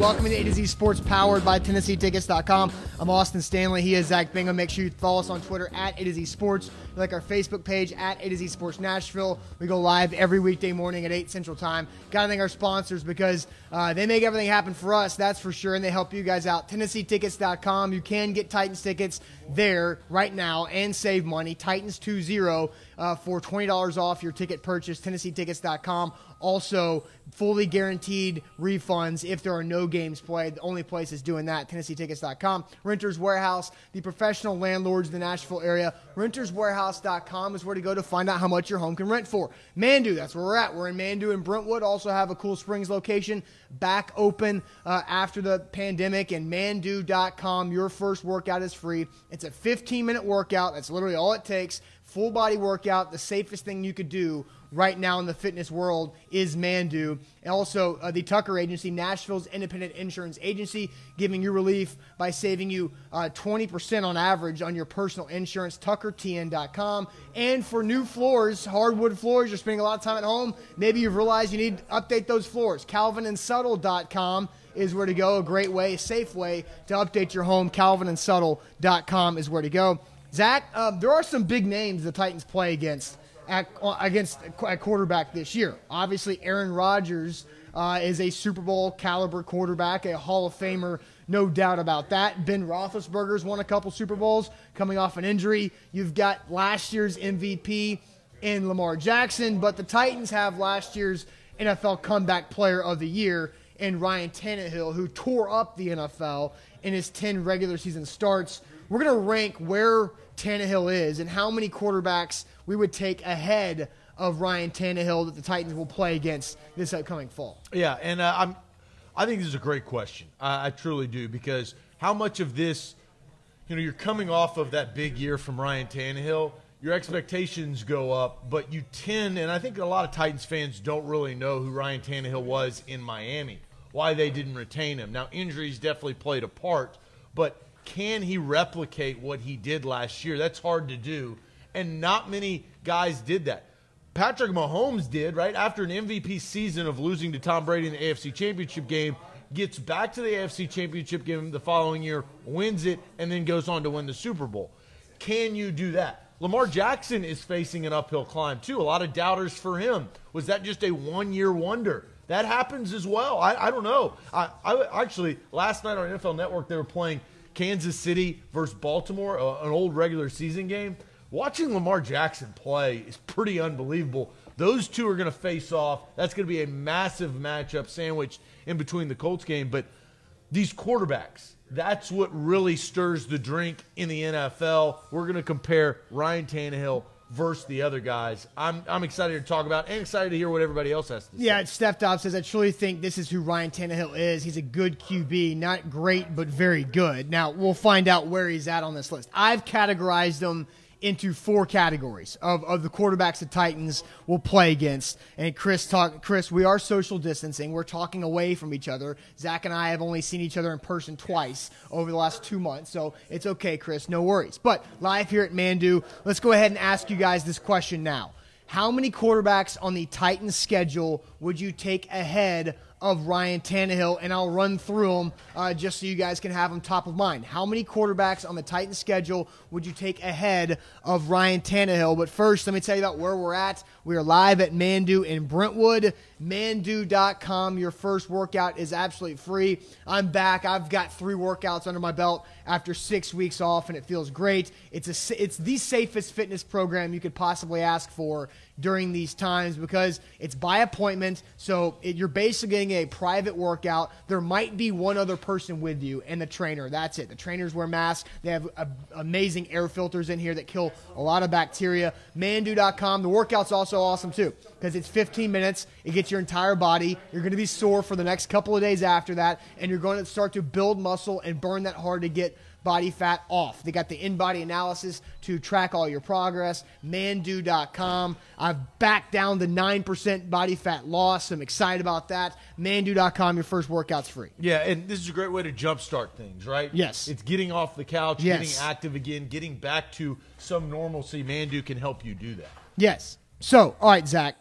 Welcome to A to Z Sports powered by TennesseeTickets.com. I'm Austin Stanley. He is Zach Bingham. Make sure you follow us on Twitter at A to Z Sports. Like our Facebook page at A to Z Sports Nashville. We go live every weekday morning at 8 Central Time. Got to thank our sponsors because uh, they make everything happen for us, that's for sure, and they help you guys out. TennesseeTickets.com. You can get Titans tickets there right now and save money. Titans 2 0 uh, for $20 off your ticket purchase. TennesseeTickets.com. Also, fully guaranteed refunds if there are no games played. The only place is doing that, TennesseeTickets.com. Renters Warehouse, the professional landlords in the Nashville area. RentersWarehouse.com is where to go to find out how much your home can rent for. Mandu, that's where we're at. We're in Mandu and Brentwood. Also have a Cool Springs location back open uh, after the pandemic. And Mandu.com, your first workout is free. It's a 15 minute workout. That's literally all it takes. Full body workout, the safest thing you could do right now in the fitness world is Mandu. And also, uh, the Tucker Agency, Nashville's independent insurance agency, giving you relief by saving you uh, 20% on average on your personal insurance, tuckertn.com. And for new floors, hardwood floors, you're spending a lot of time at home, maybe you've realized you need to update those floors. CalvinandSubtle.com is where to go. A great way, a safe way to update your home. CalvinandSubtle.com is where to go. Zach, uh, there are some big names the Titans play against at, against at quarterback this year. Obviously, Aaron Rodgers uh, is a Super Bowl caliber quarterback, a Hall of Famer, no doubt about that. Ben Roethlisberger's won a couple Super Bowls coming off an injury. You've got last year's MVP in Lamar Jackson, but the Titans have last year's NFL Comeback Player of the Year in Ryan Tannehill, who tore up the NFL in his 10 regular season starts. We're going to rank where Tannehill is and how many quarterbacks we would take ahead of Ryan Tannehill that the Titans will play against this upcoming fall. Yeah, and uh, I'm, I think this is a great question. I, I truly do because how much of this, you know, you're coming off of that big year from Ryan Tannehill. Your expectations go up, but you tend, and I think a lot of Titans fans don't really know who Ryan Tannehill was in Miami, why they didn't retain him. Now, injuries definitely played a part, but can he replicate what he did last year? That's hard to do, and not many guys did that. Patrick Mahomes did, right? After an MVP season of losing to Tom Brady in the AFC Championship game, gets back to the AFC Championship game the following year, wins it, and then goes on to win the Super Bowl. Can you do that? Lamar Jackson is facing an uphill climb, too. A lot of doubters for him. Was that just a one year wonder? That happens as well. I, I don't know. I, I, actually, last night on NFL Network, they were playing Kansas City versus Baltimore, uh, an old regular season game. Watching Lamar Jackson play is pretty unbelievable. Those two are going to face off. That's going to be a massive matchup sandwiched in between the Colts game. But these quarterbacks, that's what really stirs the drink in the NFL. We're going to compare Ryan Tannehill versus the other guys. I'm, I'm excited to talk about and excited to hear what everybody else has to say. Yeah, Steph Dobbs says, I truly think this is who Ryan Tannehill is. He's a good QB, not great, but very good. Now, we'll find out where he's at on this list. I've categorized him – into four categories of, of the quarterbacks the Titans will play against. And Chris talk Chris, we are social distancing. We're talking away from each other. Zach and I have only seen each other in person twice over the last two months. So it's okay, Chris, no worries. But live here at Mandu, let's go ahead and ask you guys this question now. How many quarterbacks on the Titans schedule would you take ahead of Ryan Tannehill, and I'll run through them uh, just so you guys can have them top of mind. How many quarterbacks on the Titans schedule would you take ahead of Ryan Tannehill? But first, let me tell you about where we're at. We are live at Mandu in Brentwood. Mandu.com. Your first workout is absolutely free. I'm back. I've got three workouts under my belt after six weeks off, and it feels great. It's a, it's the safest fitness program you could possibly ask for during these times because it's by appointment. So it, you're basically getting a private workout. There might be one other person with you and the trainer. That's it. The trainers wear masks. They have a, amazing air filters in here that kill a lot of bacteria. Mandu.com. The workout's also awesome too because it's 15 minutes. It gets your entire body. You're going to be sore for the next couple of days after that, and you're going to start to build muscle and burn that hard to get body fat off. They got the in body analysis to track all your progress. Mandu.com. I've backed down the 9% body fat loss. I'm excited about that. Mandu.com, your first workout's free. Yeah, and this is a great way to jumpstart things, right? Yes. It's getting off the couch, yes. getting active again, getting back to some normalcy. Mandu can help you do that. Yes. So, all right, Zach.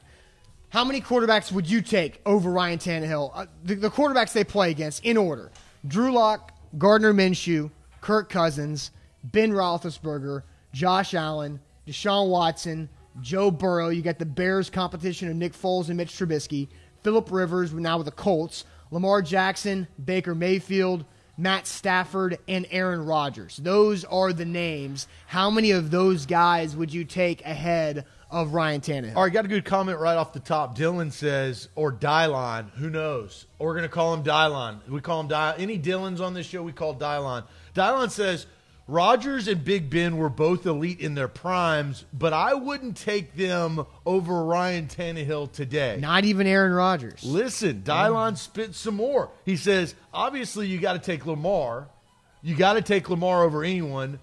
How many quarterbacks would you take over Ryan Tannehill? Uh, the, the quarterbacks they play against in order: Drew Lock, Gardner Minshew, Kirk Cousins, Ben Roethlisberger, Josh Allen, Deshaun Watson, Joe Burrow. You got the Bears competition of Nick Foles and Mitch Trubisky. Philip Rivers now with the Colts. Lamar Jackson, Baker Mayfield, Matt Stafford, and Aaron Rodgers. Those are the names. How many of those guys would you take ahead of Ryan Tannehill? All right, got a good comment right off the top. Dylan says, or Dylon, who knows? We're going to call him Dylon. We call him Dylon. Any Dylans on this show, we call Dylon. Dylon says, Rodgers and Big Ben were both elite in their primes, but I wouldn't take them over Ryan Tannehill today. Not even Aaron Rodgers. Listen, Dylon spit some more. He says, obviously, you got to take Lamar. You got to take Lamar over anyone.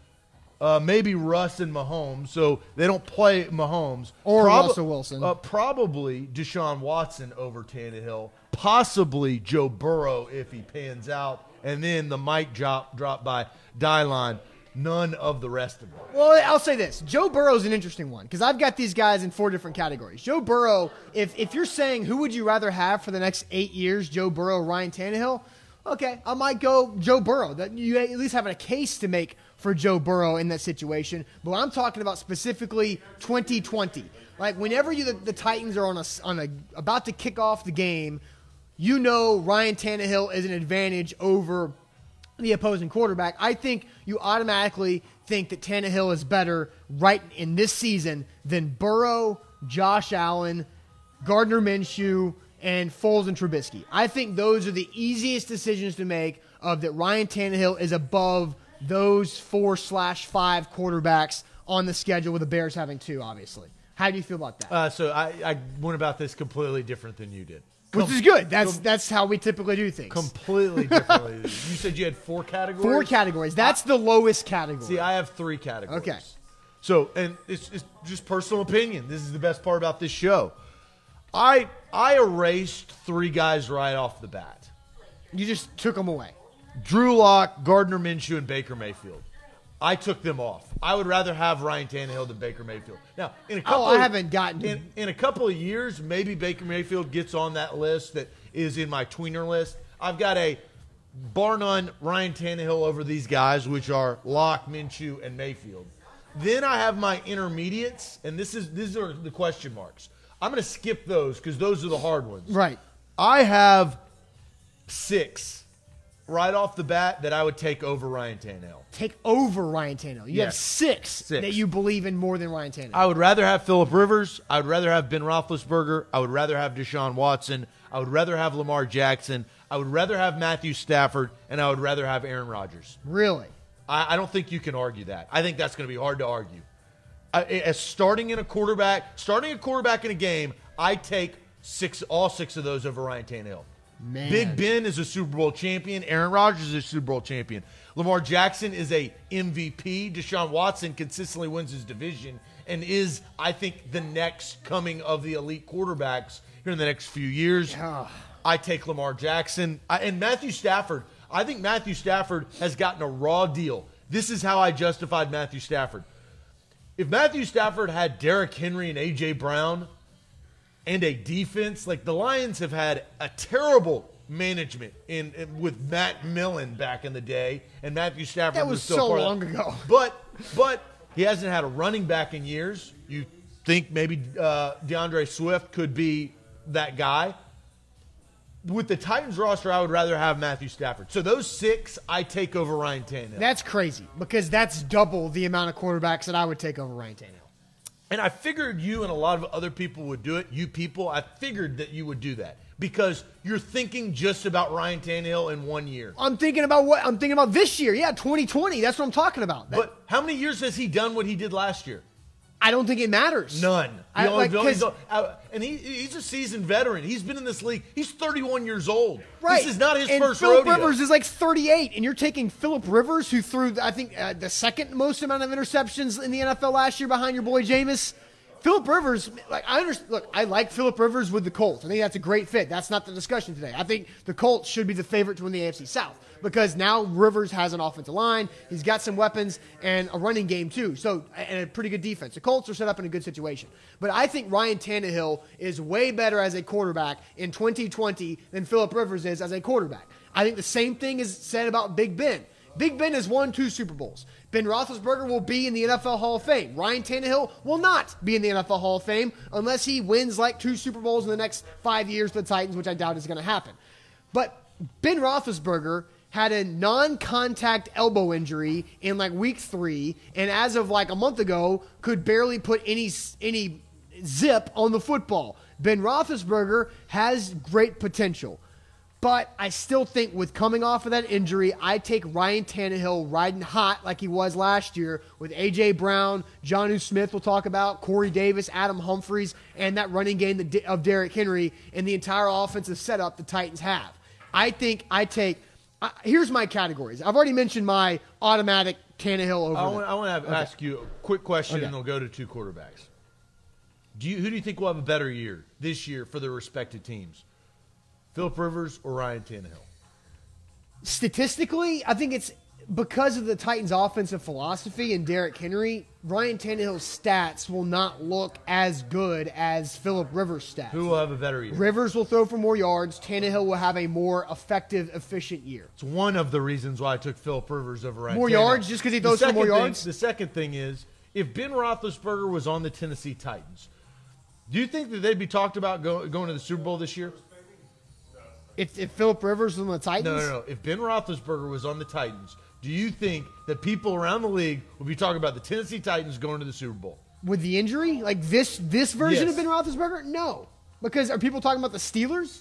Uh, maybe Russ and Mahomes, so they don't play Mahomes. Or Russell Wilson. Uh, probably Deshaun Watson over Tannehill. Possibly Joe Burrow if he pans out. And then the mic drop, drop by Dylon. None of the rest of them. Well, I'll say this: Joe Burrow's an interesting one because I've got these guys in four different categories. Joe Burrow, if if you're saying who would you rather have for the next eight years, Joe Burrow, Ryan Tannehill, okay, I might go Joe Burrow. That you at least having a case to make for Joe Burrow in that situation. But I'm talking about specifically 2020. Like whenever you the, the Titans are on a on a about to kick off the game, you know Ryan Tannehill is an advantage over the opposing quarterback. I think you automatically think that Tannehill is better right in this season than Burrow, Josh Allen, Gardner Minshew, and Foles and Trubisky. I think those are the easiest decisions to make of that Ryan Tannehill is above those four slash five quarterbacks on the schedule with the Bears having two, obviously. How do you feel about that? Uh, so I, I went about this completely different than you did. Which is good. That's that's how we typically do things. Completely differently. you said you had four categories. Four categories. That's the lowest category. See, I have three categories. Okay. So, and it's, it's just personal opinion. This is the best part about this show. I I erased three guys right off the bat. you just took them away. Drew Lock, Gardner Minshew, and Baker Mayfield. I took them off. I would rather have Ryan Tannehill than Baker Mayfield. Now, in a couple, Oh, I of- haven't gotten- in, in a couple of years. Maybe Baker Mayfield gets on that list that is in my tweener list. I've got a bar none Ryan Tannehill over these guys, which are Lock, Minshew, and Mayfield. Then I have my intermediates, and this is these are the question marks. I'm going to skip those because those are the hard ones. Right. I have six right off the bat that I would take over Ryan Tannehill. Take over Ryan Tannehill. You have six, Six. that you believe in more than Ryan Tannehill. I would rather have Philip Rivers. I would rather have Ben Roethlisberger. I would rather have Deshaun Watson. I would rather have Lamar Jackson. I would rather have Matthew Stafford, and I would rather have Aaron Rodgers. really? I, I don't think you can argue that. I think that's going to be hard to argue. I, as starting in a quarterback, starting a quarterback in a game, I take six, all six of those over Ryan Tannehill. Man. Big Ben is a Super Bowl champion. Aaron Rodgers is a Super Bowl champion. Lamar Jackson is a MVP. Deshaun Watson consistently wins his division and is, I think, the next coming of the elite quarterbacks here in the next few years. Yeah. I take Lamar Jackson I, and Matthew Stafford. I think Matthew Stafford has gotten a raw deal. This is how I justified Matthew Stafford. If Matthew Stafford had Derrick Henry and AJ Brown and a defense, like the Lions have had a terrible management in, in- with Matt Millen back in the day, and Matthew Stafford That was still so of long that. ago. But but he hasn't had a running back in years. You think maybe uh, D'Andre Swift could be that guy? With the Titans roster, I would rather have Matthew Stafford. So those six, I take over Ryan Tannehill. That's crazy because that's double the amount of quarterbacks that I would take over Ryan Tannehill. And I figured you and a lot of other people would do it. You people, I figured that you would do that because you're thinking just about Ryan Tannehill in one year. I'm thinking about what I'm thinking about this year. Yeah, 2020. That's what I'm talking about. That- But how many years has he done what he did last year? I don't think it matters. None. I- like, he only 'cause- uh, and he, he's a seasoned veteran. He's been in this league. He's 31 years old. Right. This is not his and first Philip rodeo. Rivers is like 38, and you're taking Philip Rivers, who threw, I think, uh, the second most amount of interceptions in the NFL last year behind your boy Jameis. Philip Rivers, like I understand. Look, I like Philip Rivers with the Colts. I think that's a great fit. That's not the discussion today. I think the Colts should be the favorite to win the AFC South because now Rivers has an offensive line. He's got some weapons and a running game too. So and a pretty good defense. The Colts are set up in a good situation. But I think Ryan Tannehill is way better as a quarterback in 2020 than Philip Rivers is as a quarterback. I think the same thing is said about Big Ben. Big Ben has won two Super Bowls. Ben Roethlisberger will be in the NFL Hall of Fame. Ryan Tannehill will not be in the NFL Hall of Fame unless he wins like two Super Bowls in the next five years for the Titans, which I doubt is going to happen. But Ben Roethlisberger had a non-contact elbow injury in like week three, and as of like a month ago, could barely put any any zip on the football. Ben Roethlisberger has great potential. But I still think with coming off of that injury, I take Ryan Tannehill riding hot like he was last year with A.J. Brown, Jonnu Smith, we'll talk about, Corey Davis, Adam Humphries, and that running game of Derrick Henry and the entire offensive setup the Titans have. I think I take. Uh, here's my categories. I've already mentioned my automatic Tannehill over. I want, I want to okay. ask you a quick question, okay. and we'll go to two quarterbacks. Do you, who do you think will have a better year this year for their respective teams? Philip Rivers or Ryan Tannehill? Statistically, I think it's because of the Titans' offensive philosophy and Derrick Henry. Ryan Tannehill's stats will not look as good as Philip Rivers' stats. Who will have a better year? Rivers will throw for more yards. Tannehill will have a more effective, efficient year. It's one of the reasons why I took Philip Rivers over Ryan. More Tannehill. yards, just because he throws for more yards. the second thing is, if Ben Roethlisberger was on the Tennessee Titans, do you think that they'd be talked about go, going to the Super Bowl this year? If, if Philip Rivers was on the Titans? No, no, no. If Ben Roethlisberger was on the Titans, do you think that people around the league would be talking about the Tennessee Titans going to the Super Bowl? With the injury? Like this this version yes. of Ben Roethlisberger? No. Because are people talking about the Steelers?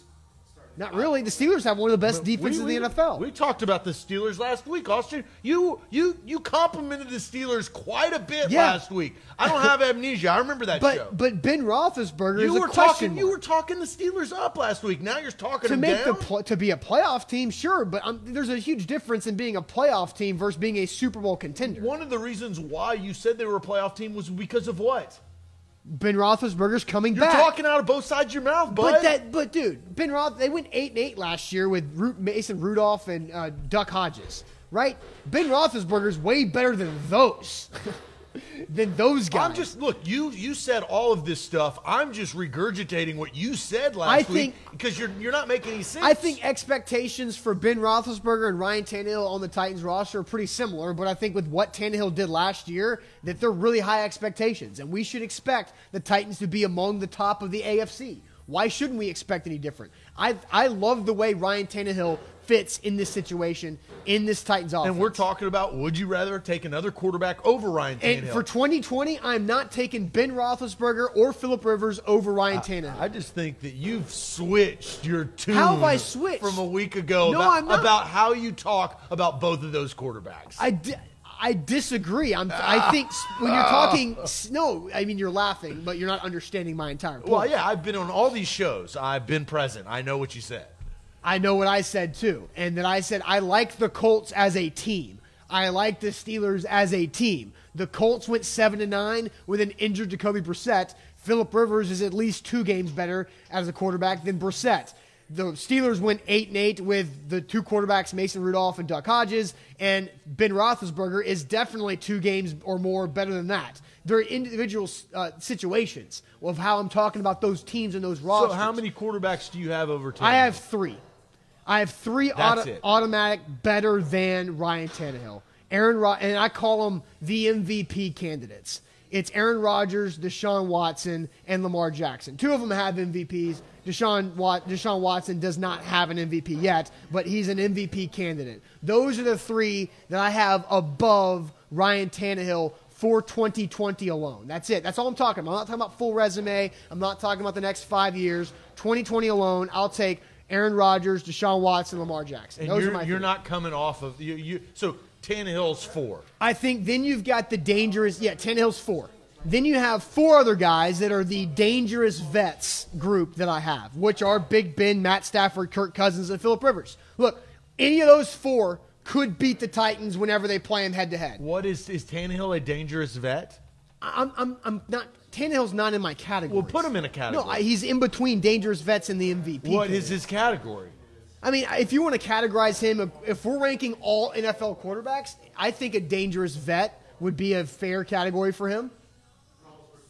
Not really. The Steelers have one of the best but defenses we, we, in the NFL. We talked about the Steelers last week, Austin. You you you complimented the Steelers quite a bit yeah. last week. I don't have amnesia. I remember that but, show. But Ben Roethlisberger you were talking. Mark. You were talking the Steelers up last week. Now you're talking to make down? the pl- to be a playoff team, sure. But um, there's a huge difference in being a playoff team versus being a Super Bowl contender. One of the reasons why you said they were a playoff team was because of what? Ben Roethlisberger's coming You're back. You're talking out of both sides of your mouth, bud. But that, but dude, Ben Roth, they went eight and eight last year with Mason Rudolph and uh, Duck Hodges, right? Ben Roethlisberger's way better than those. than those guys. I'm just look. You you said all of this stuff. I'm just regurgitating what you said last I think, week because you're you're not making any sense. I think expectations for Ben Roethlisberger and Ryan Tannehill on the Titans roster are pretty similar, but I think with what Tannehill did last year, that they're really high expectations, and we should expect the Titans to be among the top of the AFC. Why shouldn't we expect any different? I I love the way Ryan Tannehill fits in this situation in this Titans offense. And we're talking about would you rather take another quarterback over Ryan Tannehill? And for 2020, I'm not taking Ben Roethlisberger or Philip Rivers over Ryan Tannehill. I, I just think that you've switched your tune. How have I switched from a week ago no, about, I'm not. about how you talk about both of those quarterbacks? I I disagree. I'm, ah. I think when you're ah. talking, no, I mean you're laughing, but you're not understanding my entire point. Well, yeah, I've been on all these shows. I've been present. I know what you said. I know what I said too, and that I said I like the Colts as a team. I like the Steelers as a team. The Colts went seven to nine with an injured Jacoby Brissett. Philip Rivers is at least two games better as a quarterback than Brissett. The Steelers went eight and eight with the two quarterbacks, Mason Rudolph and Duck Hodges, and Ben Roethlisberger is definitely two games or more better than that. There are individual uh, situations of how I'm talking about those teams and those rosters. So, how many quarterbacks do you have over? 10? I have three. I have three auto, automatic better than Ryan Tannehill. Aaron Rod- and I call them the MVP candidates. It's Aaron Rodgers, Deshaun Watson, and Lamar Jackson. Two of them have MVPs. Deshaun, Wat- Deshaun Watson does not have an MVP yet, but he's an MVP candidate. Those are the three that I have above Ryan Tannehill for 2020 alone. That's it. That's all I'm talking about. I'm not talking about full resume. I'm not talking about the next five years. 2020 alone, I'll take Aaron Rodgers, Deshaun Watson, Lamar Jackson. And Those you're, are my you're not coming off of you, you. So Tannehill's four. I think then you've got the dangerous. Yeah, Tannehill's four. Then you have four other guys that are the dangerous vets group that I have, which are Big Ben, Matt Stafford, Kirk Cousins, and Philip Rivers. Look, any of those four could beat the Titans whenever they play them head to head. What is is Tannehill a dangerous vet? I'm, I'm, I'm not Tannehill's not in my category. Well, put him in a No, category. I, he's in between dangerous vets and the MVP. what is his category? I mean, if you want to categorize him, if, if we're ranking all NFL quarterbacks, I think a dangerous vet would be a fair category for him.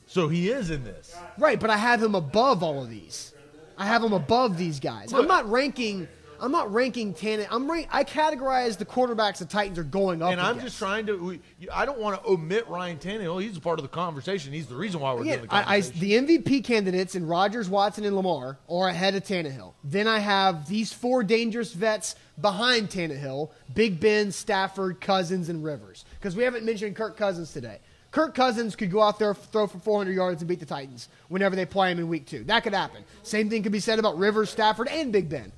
So he is in this. Right, but I have him above all of these. I have him above these guys. I'm not ranking. I'm not ranking Tannehill. I'm rank, I categorize the quarterbacks the Titans are going up. And I'm against. just trying to. We, I don't want to omit Ryan Tannehill. He's a part of the conversation. He's the reason why we're Again, doing the I, I, the MVP candidates in Rodgers, Watson, and Lamar are ahead of Tannehill. Then I have these four dangerous vets behind Tannehill: Big Ben, Stafford, Cousins, and Rivers. Because we haven't mentioned Kirk Cousins today. Kirk Cousins could go out there, throw for 400 yards, and beat the Titans whenever they play him in Week Two. That could happen. Same thing could be said about Rivers, Stafford, and Big Ben.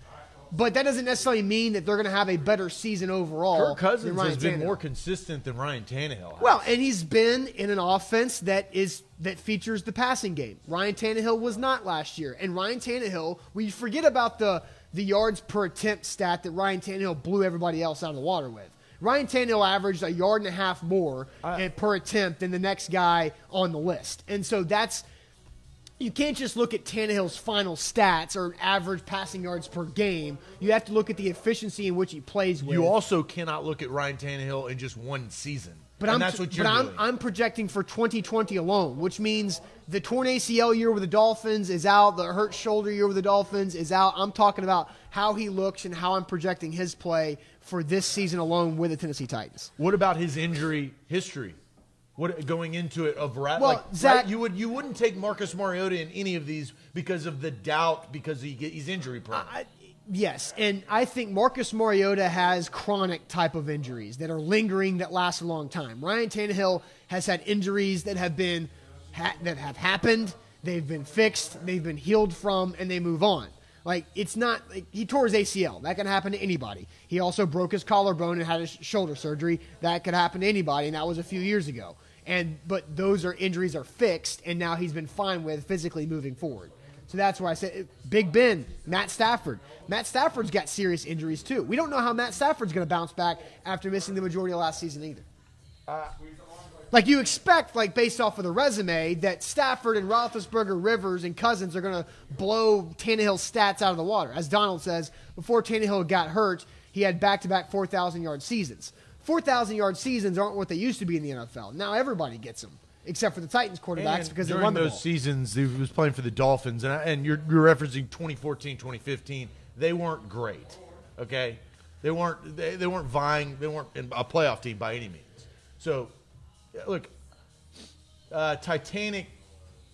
But that doesn't necessarily mean that they're going to have a better season overall. Kirk Cousins has been Tannehill. more consistent than Ryan Tannehill. has. Well, and he's been in an offense that is that features the passing game. Ryan Tannehill was not last year, and Ryan Tannehill. We forget about the the yards per attempt stat that Ryan Tannehill blew everybody else out of the water with. Ryan Tannehill averaged a yard and a half more I- per attempt than the next guy on the list, and so that's you can't just look at Tannehill's final stats or average passing yards per game. You have to look at the efficiency in which he plays with. you also cannot look at Ryan Tannehill in just one season. But and I'm, that's what you're but I'm. I'm projecting for 2020 alone, which means the torn ACL year with the Dolphins is out, the hurt shoulder year with the Dolphins is out. I'm talking about how he looks and how I'm projecting his play for this season alone with the Tennessee Titans. What about his injury history? What going into it of rat? Well, like, Zach- right, you would you wouldn't take Marcus Mariota in any of these because of the doubt because he he's injury prone. I, yes, and I think Marcus Mariota has chronic type of injuries that are lingering that last a long time. Ryan Tannehill has had injuries that have been ha- that have happened, they've been fixed, they've been healed from, and they move on. Like it's not like he tore his ACL. That can happen to anybody. He also broke his collarbone and had his shoulder surgery. That could happen to anybody, and that was a few years ago. And but those are injuries are fixed, and now he's been fine with physically moving forward. So that's why I said Big Ben, Matt Stafford. Matt Stafford's got serious injuries too. We don't know how Matt Stafford's going to bounce back after missing the majority of last season either. like you expect, like based off of the resume, that Stafford and Roethlisberger, Rivers, and Cousins are going to blow Tannehill's stats out of the water. As Donald says, before Tannehill got hurt, he had back-to-back 4,000 yard seasons. 4,000 yard seasons aren't what they used to be in the NFL. Now everybody gets them, except for the Titans quarterbacks And because they run the those ball. seasons, he was playing for the Dolphins, and, and you're, you're referencing 2014, 2015. They weren't great, okay? They weren't they, they weren't vying. They weren't in a playoff team by any means. So, look, uh, Titanic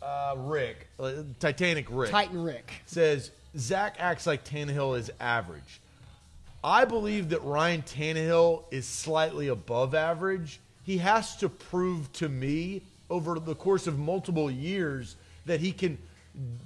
uh, Rick, uh, Titanic Rick, Titan Rick. says Zach acts like Tannehill is average. I believe that Ryan Tannehill is slightly above average. He has to prove to me over the course of multiple years that he can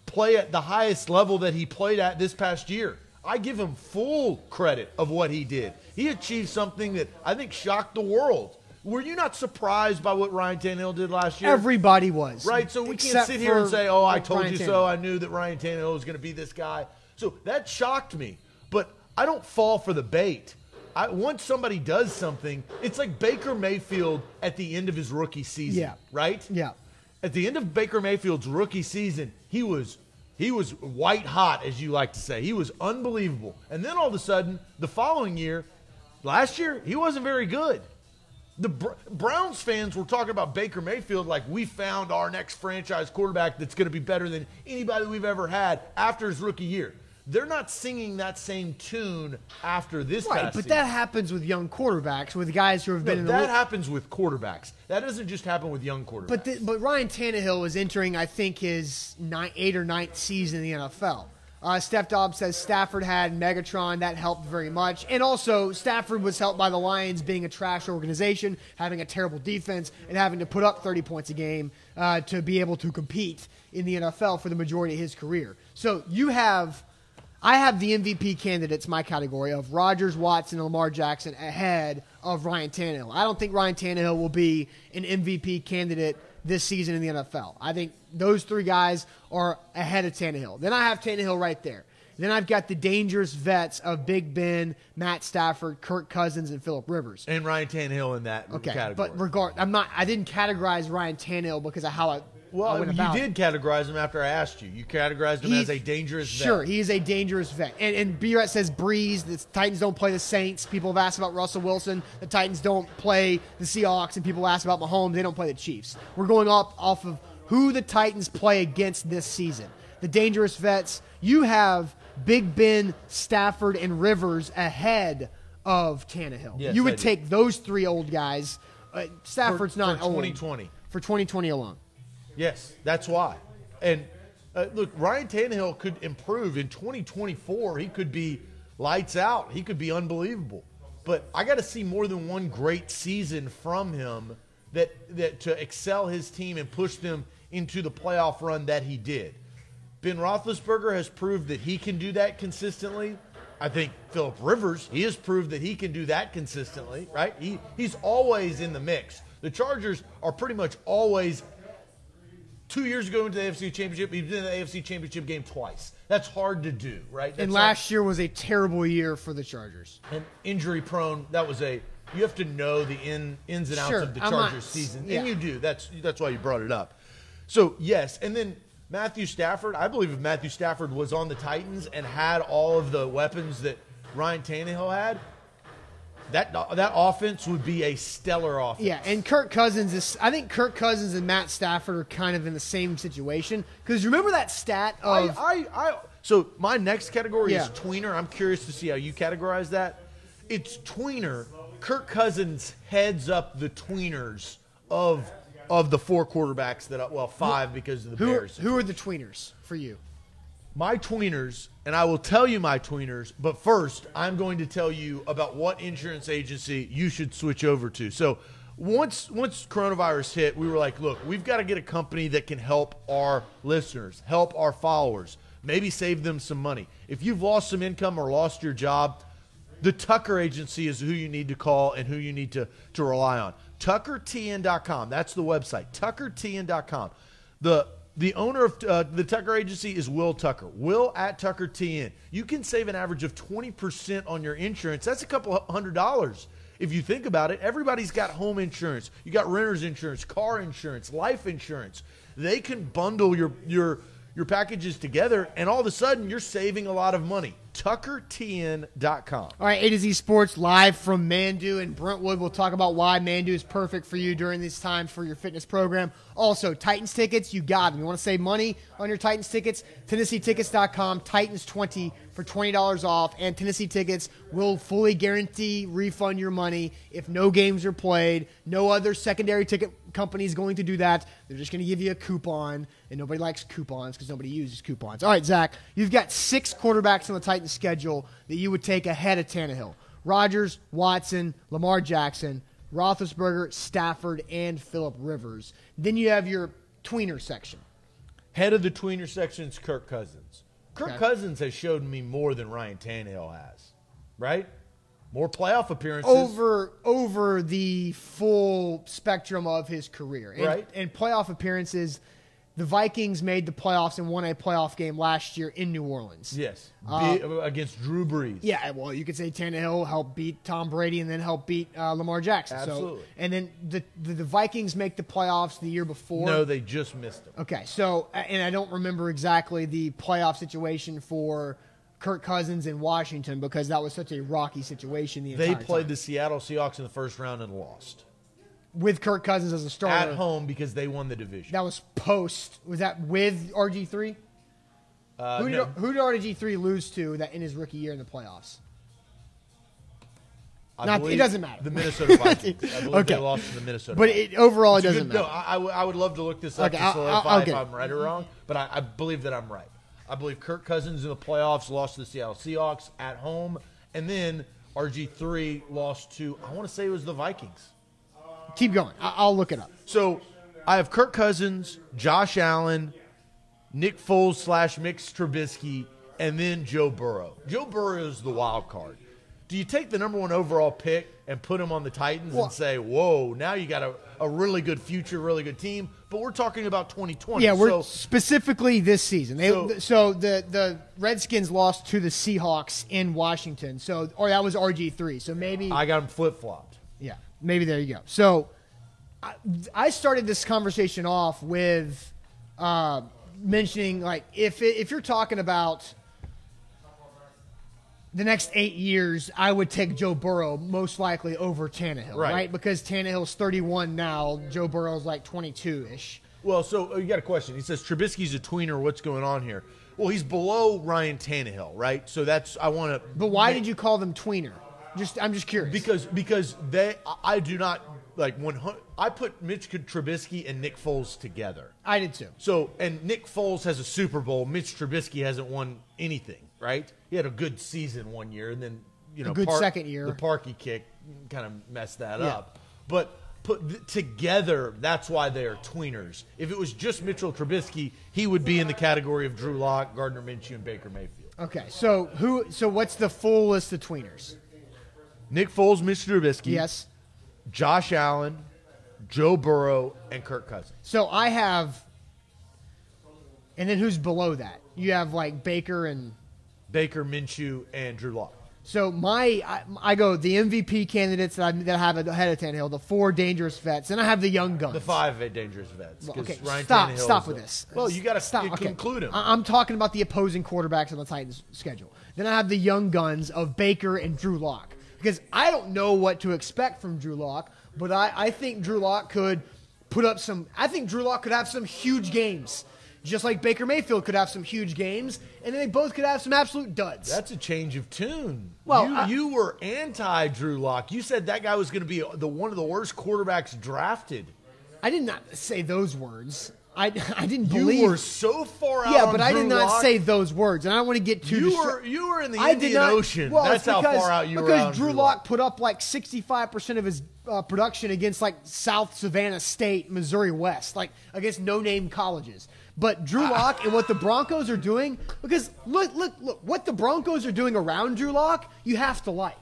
play at the highest level that he played at this past year. I give him full credit of what he did. He achieved something that I think shocked the world. Were you not surprised by what Ryan Tannehill did last year? Everybody was. Right, so we can't sit here and say, "Oh, I told Ryan you Tannehill. so." I knew that Ryan Tannehill was going to be this guy. So that shocked me, but I don't fall for the bait. I, once somebody does something, it's like Baker Mayfield at the end of his rookie season, Yeah. right? Yeah. At the end of Baker Mayfield's rookie season, he was he was white hot, as you like to say. He was unbelievable, and then all of a sudden, the following year, last year, he wasn't very good. The Br- Browns fans were talking about Baker Mayfield like we found our next franchise quarterback that's going to be better than anybody we've ever had after his rookie year. They're not singing that same tune after this Right, but season. that happens with young quarterbacks, with guys who have No, been in the that league. happens with quarterbacks. That doesn't just happen with young quarterbacks. But the, but Ryan Tannehill is entering, I think, his nine, eight or ninth season in the NFL. Uh, Steph Dobbs says Stafford had Megatron. That helped very much. And also, Stafford was helped by the Lions being a trash organization, having a terrible defense, and having to put up 30 points a game uh, to be able to compete in the NFL for the majority of his career. So you have. I have the MVP candidates, my category of Rodgers, Watson, and Lamar Jackson ahead of Ryan Tannehill. I don't think Ryan Tannehill will be an MVP candidate this season in the NFL. I think those three guys are ahead of Tannehill. Then I have Tannehill right there. Then I've got the dangerous vets of Big Ben, Matt Stafford, Kirk Cousins, and Philip Rivers. and Ryan Tannehill in that Okay, category. but regard, I'm not. I didn't categorize Ryan Tannehill because of how I Well, you about did categorize him after I asked you. You categorized him He- as a dangerous Sure, vet. he is a dangerous vet. And, and B Rat says Brees. The Titans don't play the Saints. People have asked about Russell Wilson. The Titans don't play the Seahawks. And people ask about Mahomes. They don't play the Chiefs. We're going up off of who the Titans play against this season. The dangerous vets. You have Big Ben, Stafford, and Rivers ahead of Tannehill. Yes, you would take those three old guys. Uh, Stafford's For- not for old. 2020. For 2020 alone. Yes, that's why. And uh, look, Ryan Tannehill could improve in 2024. He could be lights out. He could be unbelievable. But I got to see more than one great season from him that that to excel his team and push them into the playoff run that he did. Ben Roethlisberger has proved that he can do that consistently. I think Philip Rivers, he has proved that he can do that consistently, right? He he's always in the mix. The Chargers are pretty much always two years ago into the AFC Championship. He's been in the AFC Championship game twice. That's hard to do, right? That's And last year was a terrible year for the Chargers. and injury prone. That was a you have to know the in, ins and outs Sure, of the I'm not- Chargers season, yeah. and you do. That's that's why you brought it up. So yes, and then Matthew Stafford. I believe if Matthew Stafford was on the Titans and had all of the weapons that Ryan Tannehill had, that that offense would be a stellar offense. Yeah, and Kirk Cousins is. I think Kirk Cousins and Matt Stafford are kind of in the same situation. Because remember that stat of I, I, so my next category Yeah. is tweener. I'm curious to see how you categorize that. It's tweener. Kirk Cousins heads up the tweeners of of the four quarterbacks that well five because of the who Bears. who are the tweeners for you? My tweeners, and I will tell you my tweeners, but first I'm going to tell you about what insurance agency you should switch over to. So once once coronavirus hit, we were like, look, we've got to get a company that can help our listeners, help our followers, maybe save them some money. If you've lost some income or lost your job, the Tucker Agency is who you need to call and who you need to, to rely on. TuckerTN.com. That's the website. TuckerTN.com. The the owner of uh, the Tucker Agency is Will Tucker. Will at Tucker TN. You can save an average of 20% on your insurance. That's a couple hundred dollars. If you think about it, everybody's got home insurance. You got renter's insurance, car insurance, life insurance. They can bundle your your your packages together, and all of a sudden you're saving a lot of money. TuckerTN.com. All right, A to Z Sports live from Mandu and Brentwood. We'll talk about why Mandu is perfect for you during these times for your fitness program. Also, Titans tickets, you got them. You want to save money on your Titans tickets? TennesseeTickets.com, Titans20 for $20 off. And Tennessee Tickets will fully guarantee refund your money if no games are played. No other secondary ticket company is going to do that. They're just going to give you a coupon, and nobody likes coupons because nobody uses coupons. All right, Zach, you've got six quarterbacks on the Titans schedule that you would take ahead of Tannehill. Rodgers, Watson, Lamar Jackson, Roethlisberger, Stafford, and Philip Rivers. Then you have your tweener section. Head of the tweener section is Kirk Cousins. Kirk Okay. Cousins has showed me more than Ryan Tannehill has, right? More playoff appearances. over over the full spectrum of his career. And, Right. And playoff appearances, the Vikings made the playoffs and won a playoff game last year in New Orleans. Yes, Uh, Be- against Drew Brees. Yeah, well, you could say Tannehill helped beat Tom Brady and then helped beat uh, Lamar Jackson. Absolutely. So, and then the, the the Vikings make the playoffs the year before. No, they just missed them. Okay, so and I don't remember exactly the playoff situation for Kirk Cousins in Washington because that was such a rocky situation. The They played time. the Seattle Seahawks in the first round and lost with Kirk Cousins as a starter at home because they won the division. That was post. Was that with RG three? Uh, who, did, no, who did RG three lose to that in his rookie year in the playoffs? I not- it doesn't matter. The Minnesota Vikings. I Okay. they lost to the Minnesota. But it, overall, it It's a doesn't good- no, matter. I, I w- I would love to look this up Okay, to I'll- I'll if. I'm right or wrong, but I, I believe that I'm right. I believe Kirk Cousins in the playoffs lost to the Seattle Seahawks at home, and then RG3 lost to, I want to say it was the Vikings. Keep going. I, I'll look it up. So I have Kirk Cousins, Josh Allen, Nick Foles slash Mitch Trubisky, and then Joe Burrow. Joe Burrow is the wild card. Do you take the number one overall pick and put him on the Titans Well- and say, whoa, now you got a, a really good future, really good team? But we're talking about 2020. Yeah, we're so specifically this season. They, So- so, the the Redskins lost to the Seahawks in Washington. So or that was RG three. So maybe I got him flip flopped. Yeah, maybe there you go. So I, I started this conversation off with uh, mentioning like if it, if you're talking about the next eight years, I would take Joe Burrow most likely over Tannehill, right? Right. Because Tannehill's 31 now, Joe Burrow's like 22 ish. Well, so uh, you got a question. He says Trubisky's a tweener. What's going on here? Well, he's below Ryan Tannehill, right? So that's I want to. But why did you call them tweener? Just I'm just curious. Because because they I- do not like 100. I put Mitch Trubisky and Nick Foles together. I did too. So and Nick Foles has a Super Bowl. Mitch Trubisky hasn't won anything, right? He had a good season one year, and then you know good second year. The Parkey kick kind of messed that Yeah. up. But put th- together, that's why they are tweeners. If it was just Mitchell Trubisky, he would be in the category of Drew Lock, Gardner Minshew, and Baker Mayfield. Okay, so who? So what's the full list of tweeners? Nick Foles, Mr. Trubisky, Yes. Josh Allen, Joe Burrow, and Kirk Cousins. So I have, and then who's below that? You have like Baker and Baker, Minshew, and Drew Lock. so my I, I go the MVP candidates that I, that I have ahead of Tannehill, the four dangerous vets, and I have the young guns. The five dangerous vets. Okay, Ryan stop. Tannehill Stop with the- this. Well, you got to stop. Okay. conclude him. I- I'm talking about the opposing quarterbacks on the Titans' schedule. Then I have the young guns of Baker and Drew Lock because I don't know what to expect from Drew Lock, but I, I think Drew Lock could put up some. I think Drew Lock could have some huge games, just like Baker Mayfield could have some huge games, and then they both could have some absolute duds. That's a change of tune. Well, you, I- you were anti Drew Lock. You said that guy was going to be the one of the worst quarterbacks drafted. I did not say those words. I, I didn't You believe. You were so far out. yeah, but I Drew did not Lock. say those words, and I don't want to get too. You distra- were you were in the I Indian not, Ocean. Well, That's it's how far out you were. because Drew Lock put up like sixty-five percent of his uh, production against like South Savannah State, Missouri West, like against no-name colleges. But Drew Lock and what the Broncos are doing, because look, look, look, what the Broncos are doing around Drew Lock, you have to like.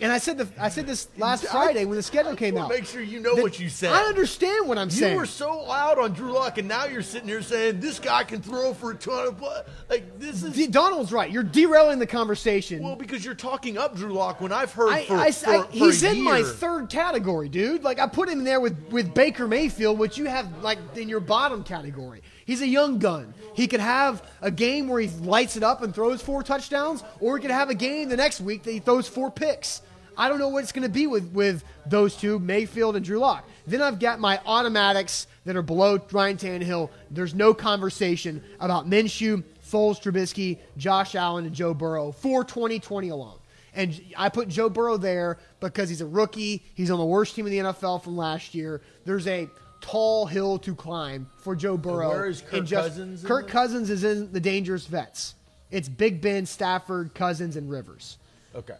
And I said the, I said this last Friday when the schedule came out. make sure you know that- what you said. I understand what I'm saying. You were so loud on Drew Lock, and now you're sitting here saying this guy can throw for a ton of bu-" like this is D- Donald's right. You're derailing the conversation. well because you're talking up Drew Lock when I've heard I, for, I- for, I- for he's in my third category, dude. Like I put him in there with with Baker Mayfield, which you have like in your bottom category. He's a young gun. He could have a game where he lights it up and throws four touchdowns, or he could have a game the next week that he throws four picks. I don't know what it's going to be with with those two, Mayfield and Drew Lock. Then I've got my automatics that are below Ryan Tannehill. There's no conversation about Minshew, Foles, Trubisky, Josh Allen, and Joe Burrow for 2020 alone. And I put Joe Burrow there because he's a rookie. He's on the worst team in the NFL from last year. There's a tall hill to climb for Joe Burrow. where is Kirk And just- Cousins Kirk? Cousins is in the dangerous vets. It's Big Ben, Stafford, Cousins, and Rivers. okay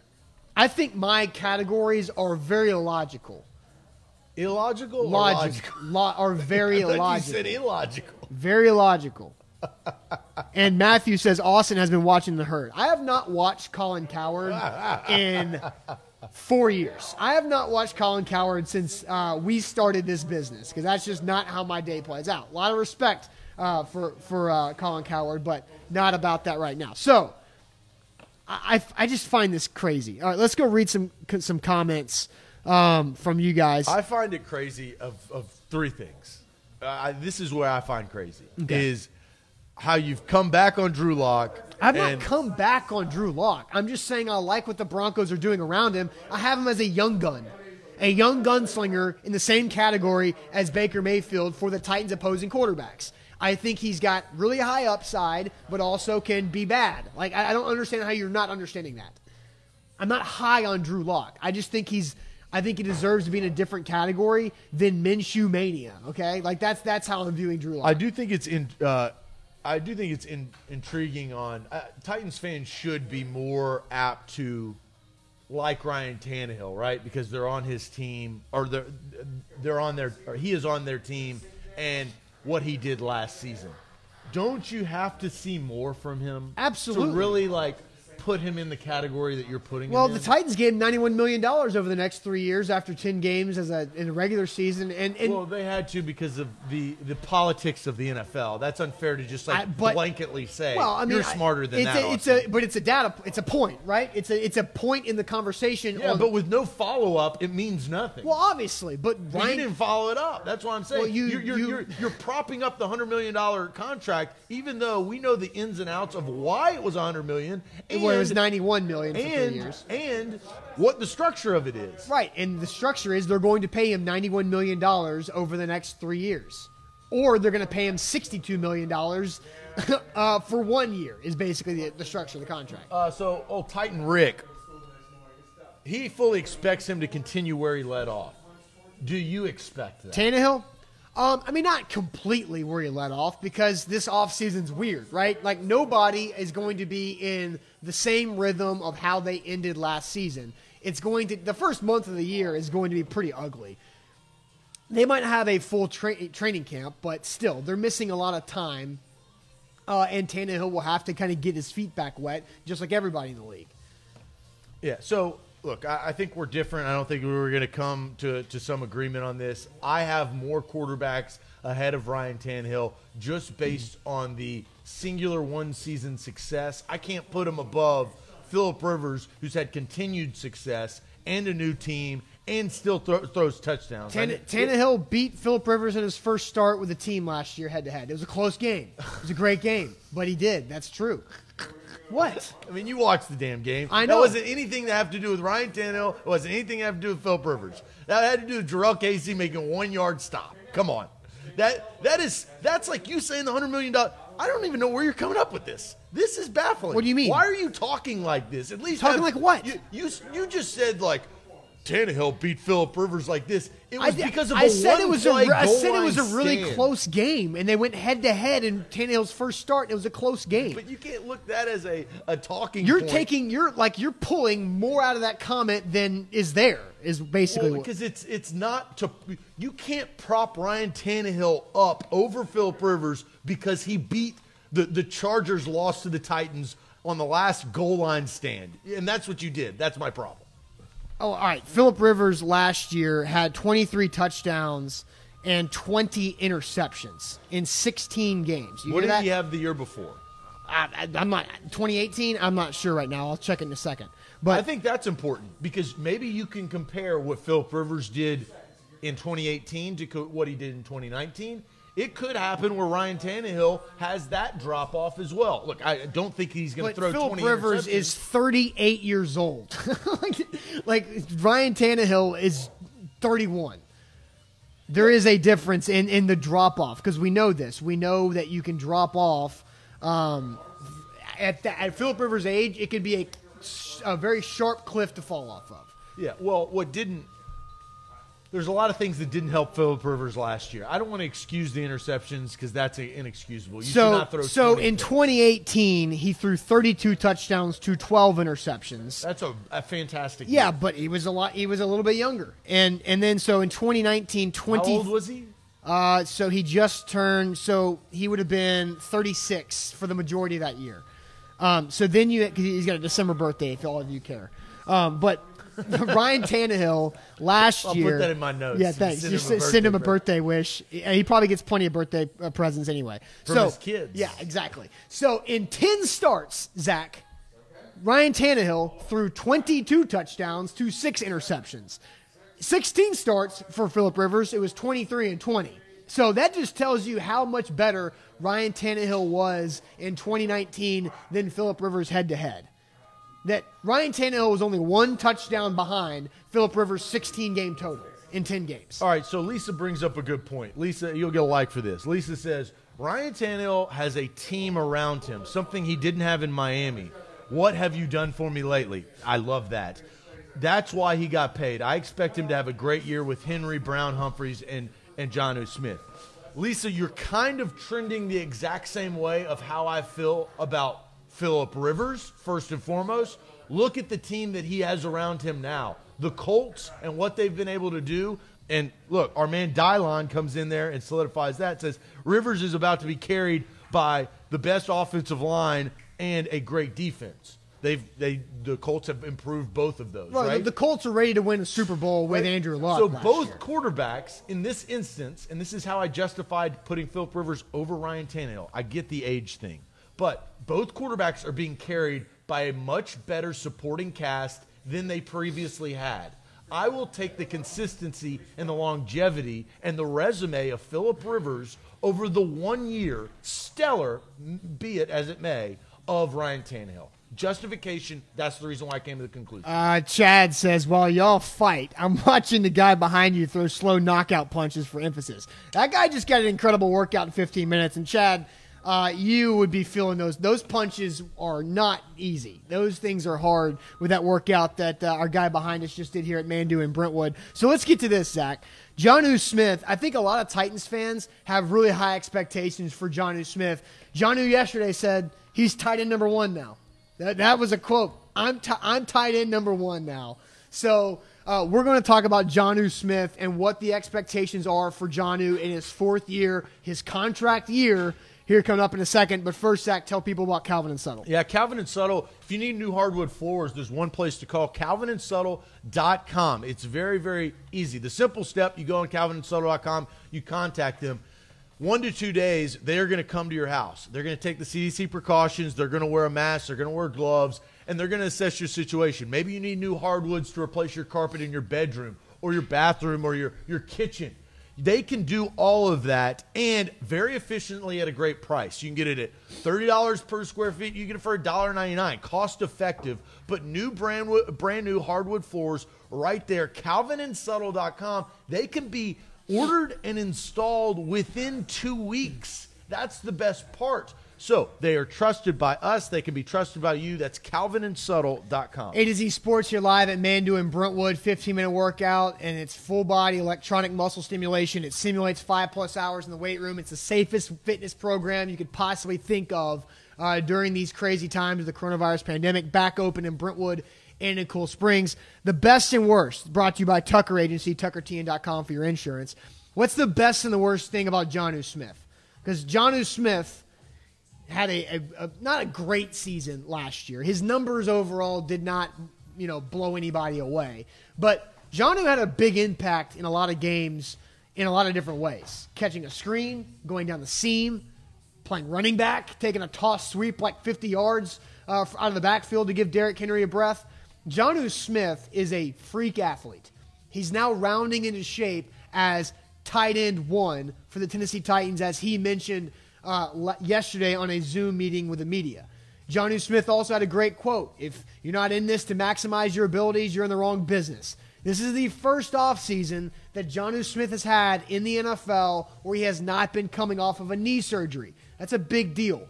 I think my categories are very illogical. illogical logical? lo- are very illogical. you said illogical. Very illogical. and Matthew says Austin has been watching the herd. I have not watched Colin Cowherd in four years. I have not watched Colin Cowherd since uh, we started this business because that's just not how my day plays out. A lot of respect uh, for for uh, Colin Cowherd, but not about that right now. So I, I I just find this crazy. All right, let's go read some some comments um, from you guys. I find it crazy of, of three things. Uh, I, this is where I find crazy Okay. is how you've come back on Drew Lock. I've not come back on Drew Lock. I'm just saying I like what the Broncos are doing around him. I have him as a young gun, a young gunslinger in the same category as Baker Mayfield for the Titans' opposing quarterbacks. I think he's got really high upside, but also can be bad. Like I, I don't understand how you're not understanding that. I'm not high on Drew Lock. I just think he's. I think he deserves to be in a different category than Minshew mania. Okay, like that's that's how I'm viewing Drew Lock. I do think it's in. Uh, I do think it's in, intriguing. On uh, Titans fans should be more apt to like Ryan Tannehill, right? Because they're on his team, or they're they're on their, or he is on their team, and what he did last season. Don't you have to see more from him? Absolutely. To really like put him in the category that you're putting Well, the in? Titans gave him ninety-one million dollars over the next three years after ten games as a in a regular season, and, and well, they had to because of the, the politics of the NFL. That's unfair to just like I- but- blanketly say. well, I mean, you're smarter than it's that. A, it's a, but it's a data, it's a point, right? It's a, it's a point in the conversation. yeah, on- but with no follow up, it means nothing. well, obviously, but you didn't follow it up. That's what I'm saying. Well, you- you're, you're, you- you're, you're propping up the hundred million dollar contract, even though we know the ins and outs of why it was a hundred million. And, well, it was ninety-one million for three and years. and what the structure of it is. Right, and the structure is they're going to pay him ninety-one million dollars over the next three years, or they're going to pay him sixty-two million dollars uh, for one year. Is basically the, the structure of the contract. Uh, so, old Titan Rick, he fully expects him to continue where he led off. Do you expect that? Tannehill, um, I mean, not completely where he let off because this offseason's weird, right? Like nobody is going to be in the same rhythm of how they ended last season. It's going to the first month of the year is going to be pretty ugly. They might have a full tra- training camp, but still, they're missing a lot of time. Uh, and Tannehill will have to kind of get his feet back wet, just like everybody in the league. Yeah. So look, I, I think we're different. I don't think we were going to come to to some agreement on this. I have more quarterbacks ahead of Ryan Tannehill just based on the singular one season success. I can't put him above Philip Rivers, who's had continued success and a new team and still thro- throws touchdowns. I Tannehill beat Philip Rivers in his first start with the team last year head to head. It was a close game. It was a great game, but he did. That's true. What? I mean, you watched the damn game. I That know. wasn't anything to have to do with Ryan Tannehill. It wasn't anything to have to do with Phil Rivers. That had to do with Jurrell Casey making one yard stop. Come on. That that is that's like you saying the hundred million dollar. I don't even know where you're coming up with this. This is baffling. What do you mean? Why are you talking like this? At least Talking have- like what? You, you you just said like Tannehill beat Philip Rivers like this. It was I, because of I a said it was a, I said it was a really stand. close game, and they went head to head in Tannehill's first start. And it was a close game. But you can't look that as a, a talking. you're point. taking you're like you're pulling more out of that comment than is there. Is basically Well, because it's it's not to you can't prop Ryan Tannehill up over Philip Rivers because he beat the the Chargers lost to the Titans on the last goal line stand, and that's what you did. That's my problem. Oh, all right. Philip Rivers last year had 23 touchdowns and 20 interceptions in 16 games. You what did that? he have the year before? I, I, I'm not 2018. I'm not sure right now. I'll check it in a second. But I think that's important because maybe you can compare what Philip Rivers did in 2018 to what he did in 2019. It could happen where Ryan Tannehill has that drop off as well. Look, I don't think he's going to throw Philip 20 Rivers is 38 years old. like, like Ryan Tannehill is 31. There is a difference in, in the drop off because we know this. We know that you can drop off um, at, the, at Philip Rivers' age. It could be a, a very sharp cliff to fall off of. Yeah, well, what didn't there's a lot of things that didn't help Philip Rivers last year. I don't want to excuse the interceptions because that's inexcusable. You should So, not throw. so 20 in picks. 2018, he threw 32 touchdowns to 12 interceptions. that's a, a fantastic. Yeah, year. but he was a lot. He was a little bit younger, and and then so in 2019, 20. how old was he? Uh, so he just turned. So he would have been 36 for the majority of that year. Um, so then you, because he's got a December birthday, if all of you care. Um, but Ryan Tannehill last I'll put year. that in my notes Yeah, thanks. send Just him a send him a birthday birthday wish. And He probably gets plenty of birthday uh, presents anyway. From so his kids. Yeah, exactly. So in 10 starts, Zach, Ryan Tannehill threw 22 touchdowns to six interceptions. 16 starts for Philip Rivers. It was 23 and 20. So that just tells you how much better Ryan Tannehill was in 2019 than Philip Rivers head to head. That Ryan Tannehill was only one touchdown behind Philip Rivers' 16 game total in 10 games. All right, so Lisa brings up a good point. Lisa, you'll get a like for this. Lisa says Ryan Tannehill has a team around him, something he didn't have in Miami. What have you done for me lately? I love that. That's why he got paid. I expect him to have a great year with Henry, Brown, Humphries, and and Jonnu Smith. Lisa, you're kind of trending the exact same way of how I feel about Philip Rivers, first and foremost. Look at the team that he has around him now. The Colts and what they've been able to do. And look, our man Dylon comes in there and solidifies that. Says Rivers is about to be carried by the best offensive line and a great defense. They've they the Colts have improved both of those, Well, right? the, the Colts are ready to win a Super Bowl with Andrew Luck. So both year. quarterbacks in this instance, and this is how I justified putting Philip Rivers over Ryan Tannehill. I get the age thing, but both quarterbacks are being carried by a much better supporting cast than they previously had. I will take the consistency and the longevity and the resume of Philip Rivers over the one year stellar, be it as it may, of Ryan Tannehill. Justification, that's the reason why I came to the conclusion. Uh, Chad says, while y'all fight, I'm watching the guy behind you throw slow knockout punches for emphasis. That guy just got an incredible workout in 15 minutes. And Chad, uh, you would be feeling those. Those punches are not easy. Those things are hard with that workout that uh, our guy behind us just did here at Manduu in Brentwood. So let's get to this, Zach. Jonnu Smith, I think a lot of Titans fans have really high expectations for Jonnu Smith. Jonnu yesterday said he's tight end number one now. That, that was a quote. I'm, t- I'm tight end number one now. So uh, we're going to talk about Jonnu Smith and what the expectations are for Jonnu in his fourth year, his contract year. Here coming up in a second. But first, Zach, tell people about Calvin and Subtle. Yeah, Calvin and Subtle. If you need new hardwood floors, there's one place to call calvinandsubtle.com. It's very, very easy. The simple step you go on calvinandsubtle.com, you contact them. One to two days, they're going to come to your house. They're going to take the CDC precautions. They're going to wear a mask. They're going to wear gloves, and they're going to assess your situation. Maybe you need new hardwoods to replace your carpet in your bedroom or your bathroom or your, your kitchen. They can do all of that and very efficiently at a great price. You can get it at $30 per square feet. You get it for $1.99. Cost effective, but new brand, brand new hardwood floors right there. CalvinandSubtle.com. They can be ordered and installed within two weeks. That's the best part. So they are trusted by us. They can be trusted by you. That's calvinandsubtle.com. A to Z Sports here live at Manduu in Brentwood, 15 minute workout, and it's full body electronic muscle stimulation. It simulates five plus hours in the weight room. It's the safest fitness program you could possibly think of uh, during these crazy times of the coronavirus pandemic. Back open in Brentwood and in Cool Springs. The best and worst brought to you by Tucker Agency, tuckertn.com for your insurance. What's the best and the worst thing about Jonnu Smith? Because Jonnu Smith had a, a, a, not a great season last year. His numbers overall did not, you know, blow anybody away. But Jonnu had a big impact in a lot of games in a lot of different ways. Catching a screen, going down the seam, playing running back, taking a toss sweep like 50 yards uh, out of the backfield to give Derrick Henry a breath. Jonnu Smith is a freak athlete. He's now rounding into shape as tight end one for the Tennessee Titans, as he mentioned uh, yesterday on a Zoom meeting with the media. Jonnu Smith also had a great quote If you're not in this to maximize your abilities, you're in the wrong business. This is the first offseason that Jonnu Smith has had in the NFL where he has not been coming off of a knee surgery. That's a big deal.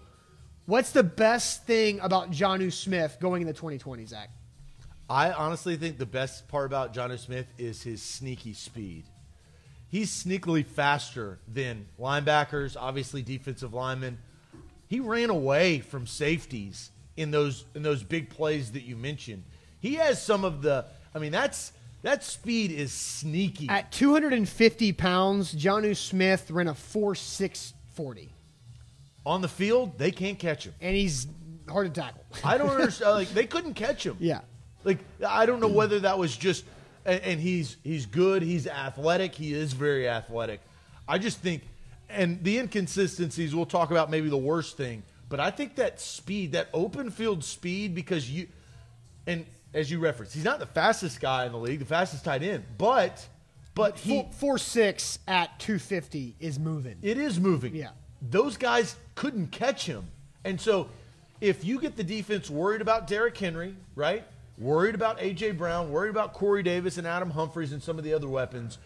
What's the best thing about Jonnu Smith going into 2020, Zach? I honestly think the best part about Jonnu Smith is his sneaky speed he's sneakily faster than linebackers, obviously defensive linemen. He ran away from safeties in those in those big plays that you mentioned. He has some of the. I mean, that's that speed is sneaky. At 250 pounds, Jonnu Smith ran a four six forty. On the field, they can't catch him, and he's hard to tackle. I don't understand. Like they couldn't catch him. Yeah. Like I don't know whether that was just and, and he's he's good. He's athletic. He is very athletic. I just think, and the inconsistencies. We'll talk about maybe the worst thing, but I think that speed, that open field speed, because you, and as you referenced, he's not the fastest guy in the league, the fastest tight end, but but he four, four six at two fifty is moving. It is moving. Yeah, those guys couldn't catch him, and so if you get the defense worried about Derrick Henry, right? Worried about A.J. Brown, worried about Corey Davis and Adam Humphries and some of the other weapons,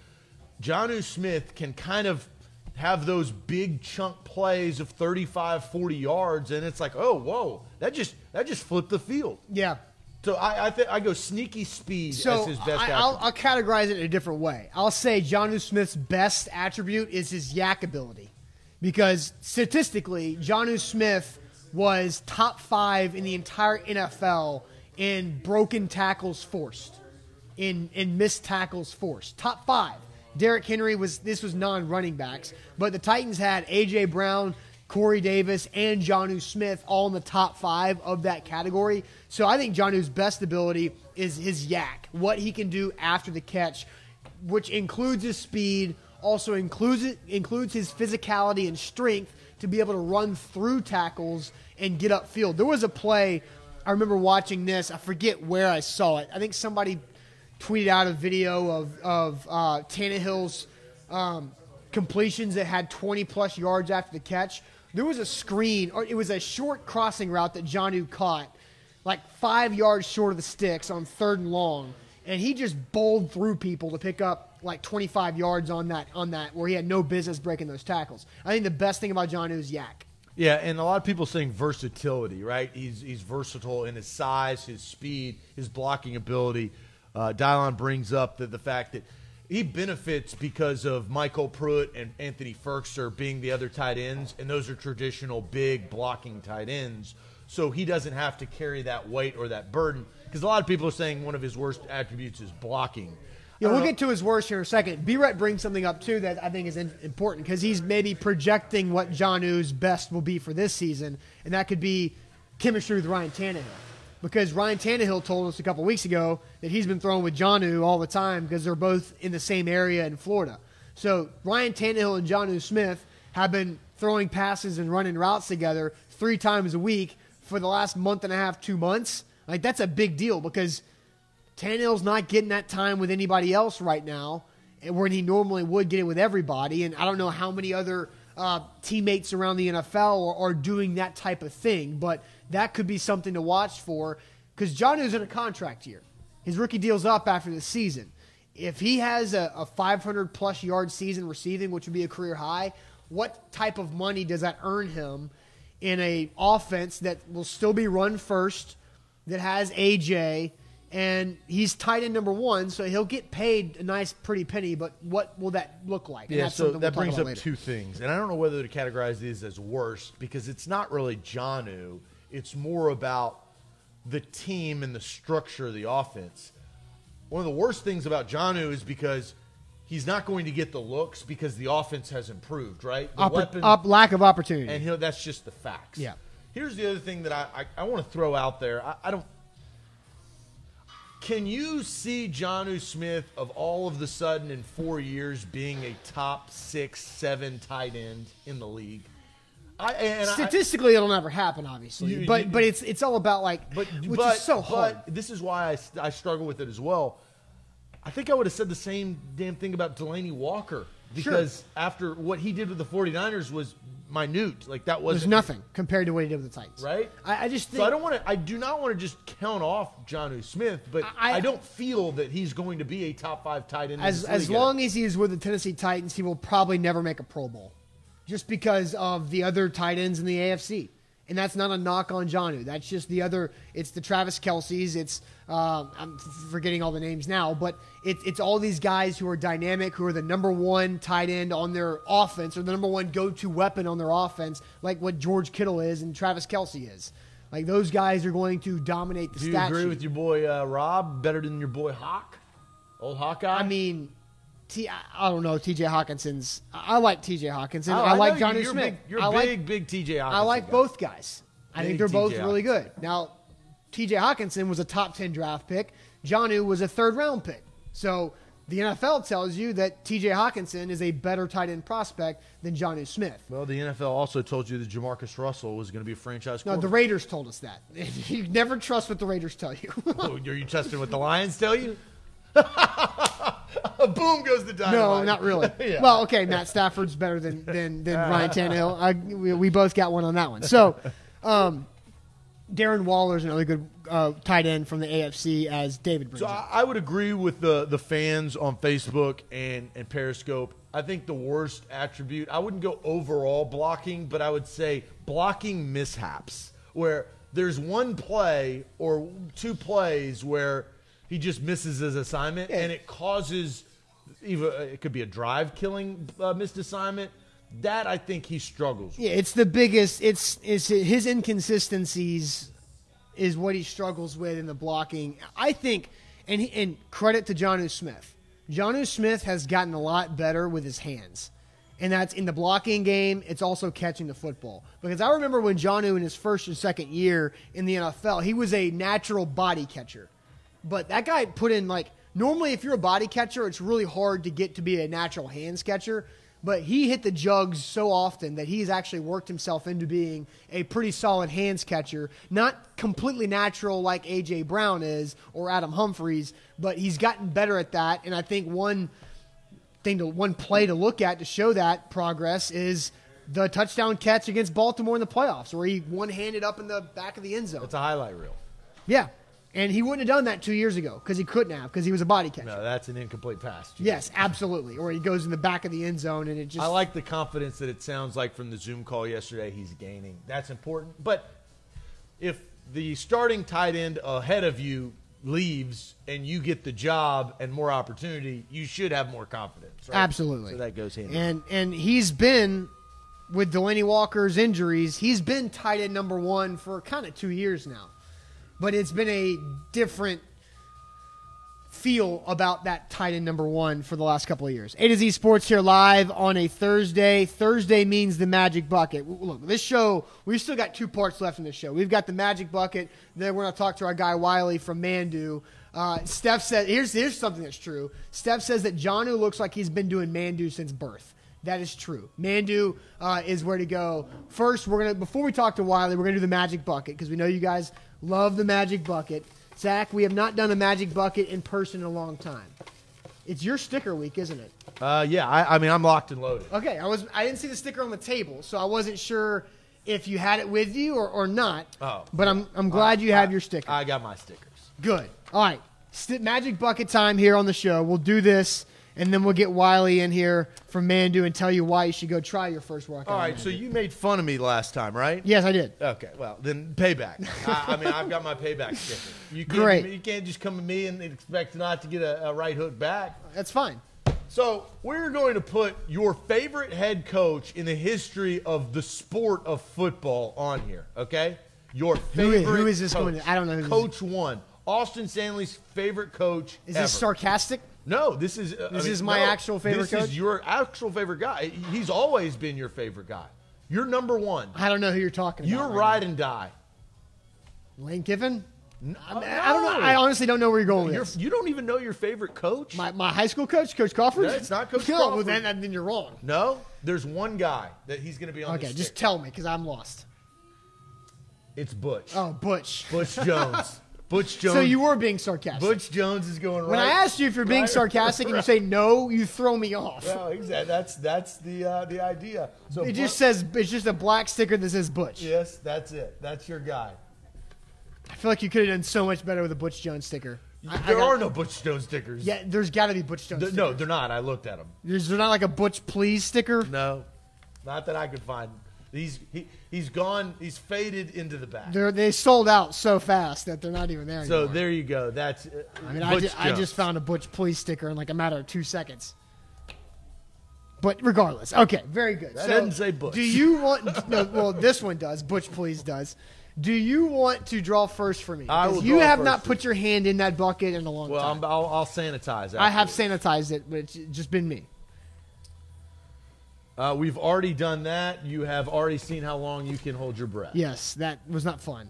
Jonnu Smith can kind of have those big chunk plays of 35, 40 yards, and it's like, oh, whoa, that just that just flipped the field. Yeah. So I I, th- I go sneaky speed so as his best I, I'll, I'll, categorize it in a different way. I'll say Jonnu Smith's best attribute is his YAC ability. Because statistically, Jonnu Smith was top five in the entire NFL in broken tackles forced, in in missed tackles forced. Top five. Derrick Henry was this was non running backs, but the Titans had AJ Brown, Corey Davis, and Jonnu Smith all in the top five of that category. So I think Jonnu's best ability is his YAC, what he can do after the catch, which includes his speed, also includes it, includes his physicality and strength to be able to run through tackles and get upfield. There was a play I remember watching this. I forget where I saw it. I think somebody tweeted out a video of of uh, Tannehill's um, completions that had 20 plus yards after the catch. There was a screen, or it was a short crossing route that Jonnu caught, like five yards short of the sticks on third and long, and he just bowled through people to pick up like 25 yards on that on that where he had no business breaking those tackles. I think the best thing about Jonnu is YAC. Yeah, and a lot of people saying versatility, right? He's he's versatile in his size, his speed, his blocking ability. Uh, Dylon brings up the, the fact that he benefits because of MyCole Pruitt and Anthony Firkser being the other tight ends, and those are traditional big blocking tight ends. So he doesn't have to carry that weight or that burden. Because a lot of people are saying one of his worst attributes is blocking. Yeah, we'll oh. get to his worst here in a second. B-Rett brings something up too that I think is in, important because he's maybe projecting what Jonnu's best will be for this season, and that could be chemistry with Ryan Tannehill. Because Ryan Tannehill told us a couple weeks ago that he's been throwing with Jonnu all the time because they're both in the same area in Florida. So Ryan Tannehill and Jonnu Smith have been throwing passes and running routes together three times a week for the last month and a half, two months. Like that's a big deal because – Tannehill's not getting that time with anybody else right now, when he normally would get it with everybody. And I don't know how many other uh, teammates around the NFL are, are, doing that type of thing, but that could be something to watch for because Jonnu's in a contract year. His rookie deal's up after the season. If he has a, a 500 plus yard season receiving, which would be a career high, what type of money does that earn him in a offense that will still be run first, that has AJ? And he's tight end number one, so he'll get paid a nice, pretty penny. But what will that look like? Yeah, so that we'll brings up later. two things, and I don't know whether to categorize these as worse because it's not really Jonnu. It's more about the team and the structure of the offense. One of the worst things about Jonnu is because he's not going to get the looks because the offense has improved, right? The Oppor- weapon, up, lack of opportunity, and you know, that's just the facts. Yeah. Here's the other thing that I, I, I want to throw out there. I, I don't can you see Jonnu Smith of all of the sudden in four years being a top six, seven tight end in the league? I, Statistically, I, it'll never happen, obviously. You, but you, but it's it's all about like, but, which but, is so hard. this is why I, I struggle with it as well. I think I would have said the same damn thing about Delanie Walker because sure. after what he did with the 49ers was minute. Like that was nothing compared to what he did with the Titans. Right. I, I just think, so I don't want to. I do not want to just count off Jonnu Smith, but I, I, don't feel that he's going to be a top five tight end. As as long as he is with the Tennessee Titans, he will probably never make a Pro Bowl, just because of the other tight ends in the AFC. And that's not a knock on Jonnu. That's just the other. It's the Travis Kelce's. It's uh, I'm forgetting all the names now, but it, it's all these guys who are dynamic, who are the number one tight end on their offense, or the number one go-to weapon on their offense, like what George Kittle is and Travis Kelce is. Like those guys are going to dominate the. Do you stat agree with your boy uh, Rob better than your boy Hawk, old Hawkeye? I mean, T, I don't know. T.J. Hockenson's. I like T.J. Hockenson. Oh, I, I like Jonnu you're Smith. Big, you're I like, big T.J. Hockenson. I like guy. both guys. I big think they're both really good. Now, T.J. Hockenson was a top ten draft pick. Jonnu was a third round pick. So the NFL tells you that T.J. Hockenson is a better tight end prospect than Jonnu Smith. Well, the NFL also told you that Jamarcus Russell was going to be a franchise. No, the Raiders told us that. you never trust what the Raiders tell you. oh, are you trusting what the Lions tell you? Boom goes the dynamite. No, not really. yeah. Well, okay, Matt Stafford's better than than, than Ryan Tannehill. I, we, we, both got one on that one. So, um, Darren Waller's another good uh, tight end from the AFC as David brings. So up. I would agree with the the fans on Facebook and and Periscope. I think the worst attribute. I wouldn't go overall blocking, but I would say blocking mishaps where there's one play or two plays where he just misses his assignment, yeah. and it causes even it could be a drive killing uh, missed assignment. That I think he struggles. With. Yeah, it's the biggest. It's it's his inconsistencies is what he struggles with in the blocking. I think, and he, and credit to Jonnu Smith. Jonnu Smith has gotten a lot better with his hands. and that's in the blocking game. It's also catching the football. Because I remember when Jonnu in his first and second year in the NFL, he was a natural body catcher. But that guy put in like normally if you're a body catcher, it's really hard to get to be a natural hands catcher. But he hit the jugs so often that he's actually worked himself into being a pretty solid hands catcher. Not completely natural like AJ Brown is or Adam Humphries, but he's gotten better at that. And I think one thing to one play to look at to show that progress is the touchdown catch against Baltimore in the playoffs, where he one handed up in the back of the end zone. It's a highlight reel. Yeah, and he wouldn't have done that two years ago because he couldn't have because he was a body catcher. No, that's an incomplete pass. Yes, absolutely. Or he goes in the back of the end zone and it just. I like the confidence that it sounds like from the Zoom call yesterday he's gaining. That's important. But if the starting tight end ahead of you leaves and you get the job and more opportunity, you should have more confidence. Right? Absolutely. So that goes hand in and and he's been with Delanie Walker's injuries, he's been tight end number one for kind of two years now, but it's been a different feel about that tight end number one for the last couple of years. A to Z Sports here live on a Thursday. Thursday means the magic bucket. Look, this show, we've still got two parts left in this show. We've got the magic bucket. Then we're going to talk to our guy Wiley from Manduu. Uh, Steph said, here's, here's something that's true. Steph says that Jonnu looks like he's been doing Manduu since birth. That is true. Manduu uh, is where to go. First, we're gonna before we talk to Wiley, we're gonna do the magic bucket because we know you guys love the magic bucket. Zach, we have not done a magic bucket in person in a long time. It's your sticker week, isn't it? Uh, yeah, I, I mean, I'm locked and loaded. Okay, I was I didn't see the sticker on the table, so I wasn't sure if you had it with you or, or not. Oh. but I'm I'm glad you have your sticker. I got my stickers. Good. All right, St- magic bucket time here on the show. We'll do this, and then we'll get Wiley in here from Manduu and tell you why you should go try your first workout. All right, so you made fun of me last time, right? yes, I did. Okay, well then payback. I, I mean, I've got my payback sticker. You can't, Great. You can't just come to me and expect not to get a, a right hook back. That's fine. So we're going to put your favorite head coach in the history of the sport of football on here. Okay, your favorite. who is this coach. going to- I don't know who this Coach one, Austin Stanley's favorite coach. Is ever. this sarcastic? No, this is. uh, I This mean, is my no, actual favorite This coach? is your actual favorite guy. He's always been your favorite guy. You're number one. I don't know who you're talking about. You're ride and die. Lane Kiffin. No, I, mean, I don't know. I honestly don't know where you're going with You're, this. you don't even know your favorite coach. My, my high school coach, Coach Crawford. No, it's not Coach no, Well, Crawford. then, then you're wrong. no, there's one guy that he's going to be on. Okay, just tell me because I'm lost. It's Butch. Oh, Butch. Butch Jones. Butch Jones. So you were being sarcastic. Butch Jones is going right. when I asked you if you're being right- sarcastic and you say no, you throw me off. No, exactly. That's that's the uh, the idea. So it just says it's just a black sticker that says Butch. yes, that's it. That's your guy. I feel like you could have done so much better with a Butch Jones sticker. I- I there got- are no Butch Jones stickers. Yeah, there's got to be Butch Jones. Th- no, they're not. I looked at them. There's there not like a Butch Please sticker. No, not that I could find. He's he, he's gone. He's faded into the back. They're, they sold out so fast that they're not even there anymore. So anymore. there you go. That's. Uh, I mean, I, ju- I just found a Butch Police sticker in like a matter of two seconds. But regardless, okay, very good. That so doesn't say Butch. Do you want? No, well, this one does. Butch Please does. Do you want to draw first for me? I will you have not put your hand in that bucket in a long Well, time. I'm, I'll, I'll sanitize. It. I have sanitized it, but it's just been me. Uh, we've already done that. You have already seen how long you can hold your breath. Yes, that was not fun.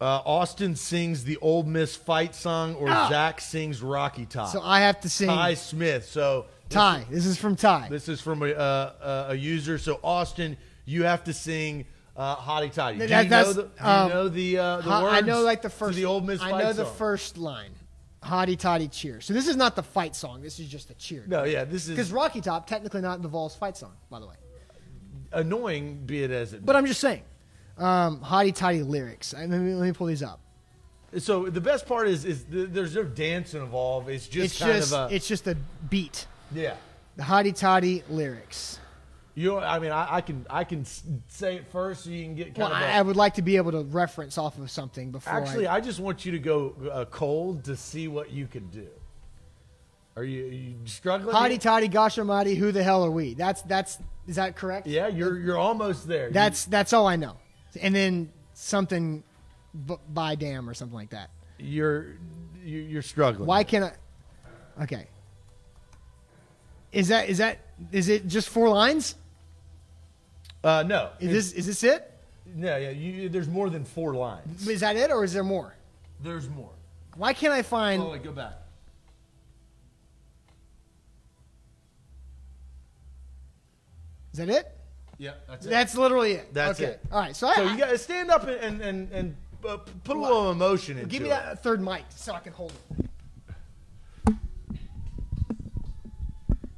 Uh, Austin sings the Ole Miss fight song, or Ah. Zach sings Rocky Top. So I have to sing Ty Smith. So Ty. This is from Ty. This is from a, uh, a user. So Austin, you have to sing uh, Hottie Toddy. Do That- you know the, do you um, know the, uh, the? I know like the first. the Ole Miss I know the first line. Hottie toddy cheer. So this is not the fight song. This is just a cheer. No, yeah, this is Because Rocky Top technically not the Vols fight song, by the way. annoying, be it as it. But I'm just saying, um, hottie toddy lyrics. I, let, me, let me pull these up. so the best part is is th- there's no dance involved. It's just it's kind just of a it's just a beat. yeah. The hottie toddy lyrics. You, I mean, I, I can I can say it first so you can get kind Well, a- I would like to be able to reference off of something before. Actually, I, I just want you to go uh, cold to see what you can do. Are you, are you struggling? hottie toddy gosh almighty, who the hell are we? That's that's is that correct? Yeah, you're you're almost there. That's that's all I know. And then something b- by damn or something like that. You, you're you're struggling. Why can't I? Okay, Is that is that is it just four lines? Uh, no, Is this is this it? No, yeah. You, there's more than four lines. Is that it, or is there more? There's more. Why can't I find? Oh, wait, go back. Is that it? Yeah, that's it. That's literally it. That's okay. it. All right. So, so you got to stand up and and and, and uh, put a little emotion into give me it. that third mic so I can hold it.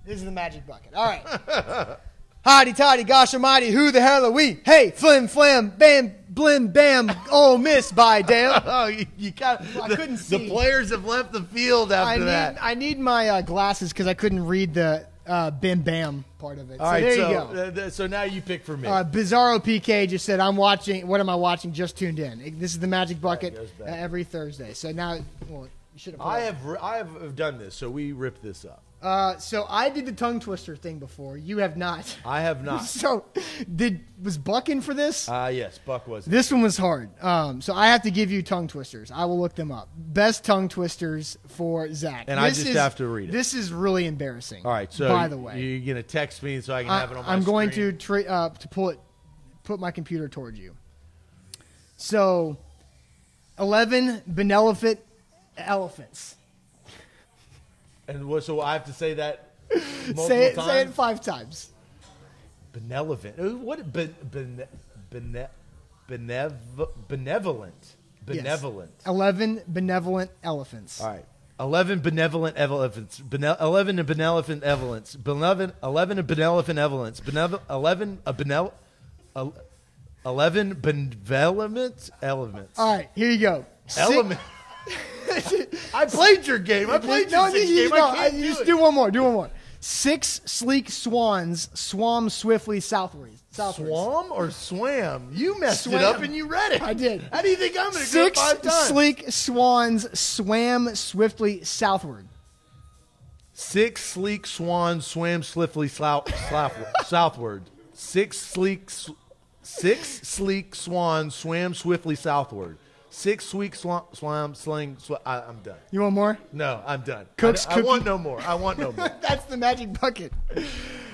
This is the magic bucket. All right. Hotty toddy, gosh almighty, who the hell are we? Hey, flim flam, bam, blim bam, oh miss by damn. Oh, you, you got. I the, couldn't see. The players have left the field after I need that. I need my uh, glasses because I couldn't read the uh, bim bam part of it. All so right, there so you go. uh, th- so now you pick for me. Uh, Bizarro PK just said, "I'm watching. What am I watching? Just tuned in. This is the Magic Bucket uh, every Thursday. So now, well, you should have. I have I have done this, so we ripped this up. Uh, so I did the tongue twister thing before. You have not. I have not. So did was Buck in for this? Ah, yes, Buck was. this one was hard. Um, so I have to give you tongue twisters. I will look them up. Best tongue twisters for Zach. And I just is- have to read it. This is really embarrassing. All right, so by the way, you're gonna text me so I can I, have it on my I'm going screen? to tra- uh, to pull it, put my computer towards you. So, eleven benevolent elephants. And what, so I have to say that multiple Say it. times. Say it five times. Benevolent. What? Ben, ben, bene, benev, benevolent. Yes. Benevolent. Eleven benevolent elephants. All right. Eleven benevolent elephants. Bene, Eleven and benevolent elephants. Eleven. Eleven and benevolent elephants. Benev, Eleven a benel. Eleven benevolent elements. All right. Here you go. Six- Element. I played your game. I played no, your six you, game. no, I can't you do just it. do one more. Do one more. Six sleek swans swam swiftly southwards. southwards. Swam or swam? You messed it up and you read it. I did. How do you think I'm going to Six five times? sleek swans swam swiftly southward. Six sleek swans swam swiftly southward. Six sleek, six sleek swans swam swiftly southward. Six sleek swan, swam sling. Sw- I, I'm done. You want more? No, I'm done. Cook's I, I want no more. I want no more. That's the magic bucket.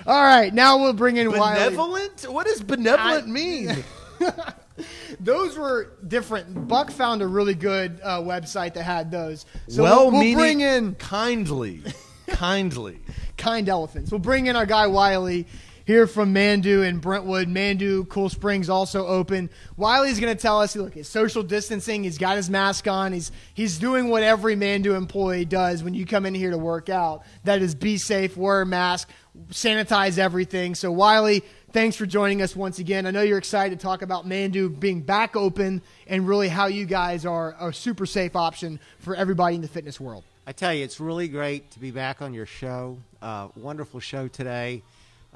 All right, now we'll bring in Wiley. benevolent? What does benevolent I- mean? Those were different. Buck found a really good uh, website that had those. So well, we'll, we'll meaning bring in kindly, kindly. kind elephants. We'll bring in our guy Wiley here from Manduu and Brentwood. Manduu, Cool Springs also open. Wiley's going to tell us, look, it's social distancing. He's got his mask on. He's he's doing what every Manduu employee does when you come in here to work out. That is be safe, wear a mask, sanitize everything. So Wiley, thanks for joining us once again. I know you're excited to talk about Manduu being back open and really how you guys are a super safe option for everybody in the fitness world. I tell you, it's really great to be back on your show. Uh, wonderful show today.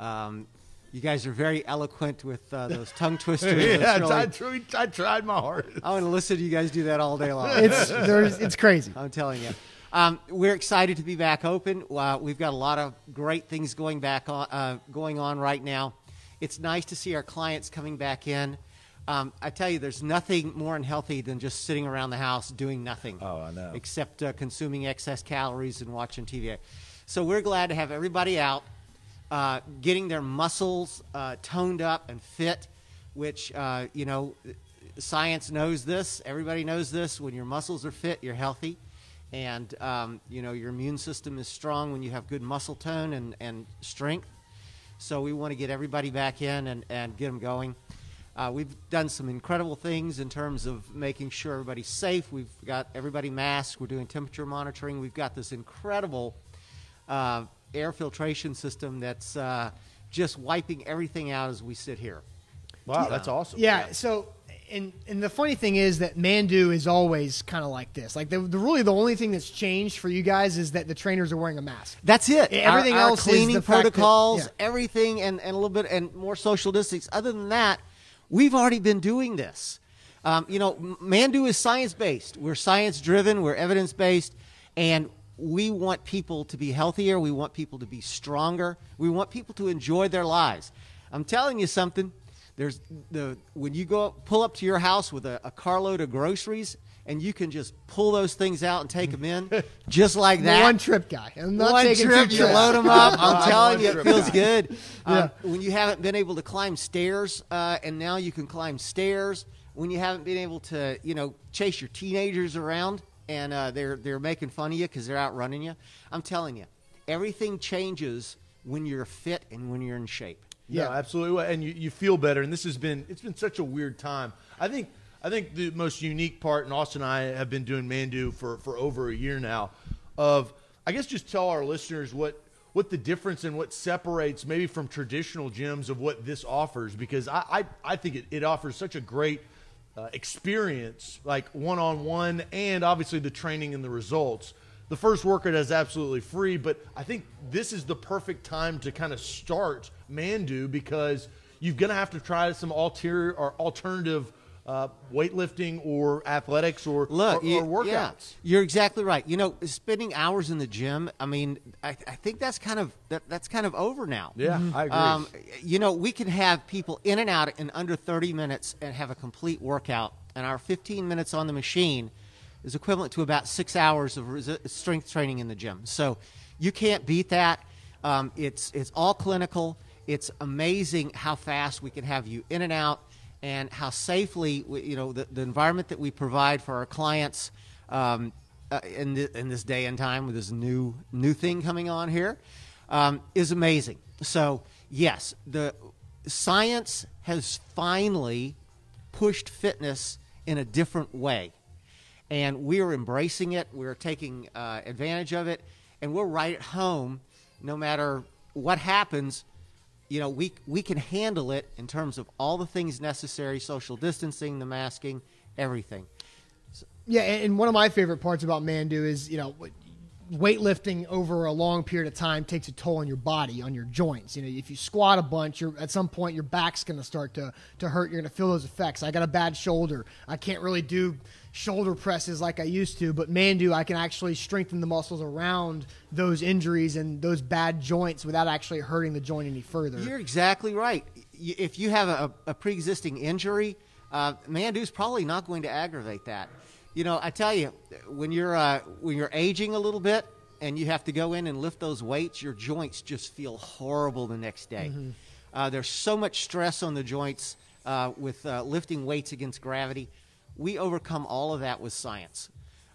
Um, you guys are very eloquent with uh, those tongue twisters. Yeah, really- I, tried, I tried my hardest. I want to listen to you guys do that all day long. It's there's it's crazy. I'm telling you. Um, we're excited to be back open. Uh, we've got a lot of great things going back on, uh, going on right now. It's nice to see our clients coming back in. Um, I tell you, there's nothing more unhealthy than just sitting around the house doing nothing. Oh, I know. Except uh, consuming excess calories and watching TV. So we're glad to have everybody out, uh, getting their muscles uh, toned up and fit. Which uh, you know, science knows this. Everybody knows this. When your muscles are fit, you're healthy and um, you know your immune system is strong when you have good muscle tone and, and strength. So we want to get everybody back in and, and get them going. Uh, we've done some incredible things in terms of making sure everybody's safe. We've got everybody masked. We're doing temperature monitoring. We've got this incredible uh, air filtration system that's uh, just wiping everything out as we sit here. Wow, that's awesome. Yeah. So, and and the funny thing is that Manduu is always kind of like this. Like the, the really the only thing that's changed for you guys is that the trainers are wearing a mask. That's it. Everything Our- our else is cleaning the fact that- protocols, yeah. everything, and, and a little bit and more social distance. Other than that, we've already been doing this. Um, you know, Manduu is science based. We're science driven. We're evidence based, and we want people to be healthier. We want people to be stronger. We want people to enjoy their lives. I'm telling you something. There's the when you go pull up to your house with a, a carload of groceries and you can just pull those things out and take them in, just like that. one trip guy. I'm not One taking trip, you trips. load them up. I'm telling you, it feels guy. good. Um, Yeah. When you haven't been able to climb stairs, uh, and now you can climb stairs. When you haven't been able to, you know, chase your teenagers around, and uh, they're they're making fun of you because they're outrunning you. I'm telling you, everything changes when you're fit and when you're in shape. Yeah. No, absolutely. And you, you feel better. And this has been it's been such a weird time. I think I think the most unique part, and Austin and I have been doing Manduu for, for over a year now, of I guess just tell our listeners what what the difference and what separates maybe from traditional gyms of what this offers because I, I, I think it, it offers such a great uh, experience, like one on one, and obviously the training and the results. The first workout is absolutely free, but I think this is the perfect time to kind of start Manduu because you're going to have to try some ulterior or alternative uh, weightlifting or athletics or, Look, or, you- or yeah, workouts. you're exactly right. You know, spending hours in the gym. I mean, I, I think that's kind of that, that's kind of over now. Yeah, I agree. Um, you know, we can have people in and out in under 30 minutes and have a complete workout, and our 15 minutes on the machine is equivalent to about six hours of resi- strength training in the gym. So you can't beat that. Um, it's it's all clinical. It's amazing how fast we can have you in and out, and how safely we, you know the, the environment that we provide for our clients. Um, uh, in, th- in this day and time with this new new thing coming on here um, is amazing. So yes, the science has finally pushed fitness in a different way, and we are embracing it. We're taking uh, advantage of it, and we're right at home. No matter what happens, you know we we can handle it in terms of all the things necessary: social distancing, the masking, everything. Yeah, and one of my favorite parts about Manduu is you know weightlifting over a long period of time takes a toll on your body, on your joints. You know, if you squat a bunch, you're at some point your back's going to start to to hurt. You're going to feel those effects. I got a bad shoulder. I can't really do shoulder presses like I used to, but Manduu, I can actually strengthen the muscles around those injuries and those bad joints without actually hurting the joint any further. You're exactly right. If you have a, a pre-existing injury, uh, Manduu's probably not going to aggravate that. You know, I tell you, when you're uh, when you're aging a little bit and you have to go in and lift those weights, your joints just feel horrible the next day. Uh, there's so much stress on the joints uh, with uh, lifting weights against gravity. We overcome all of that with science.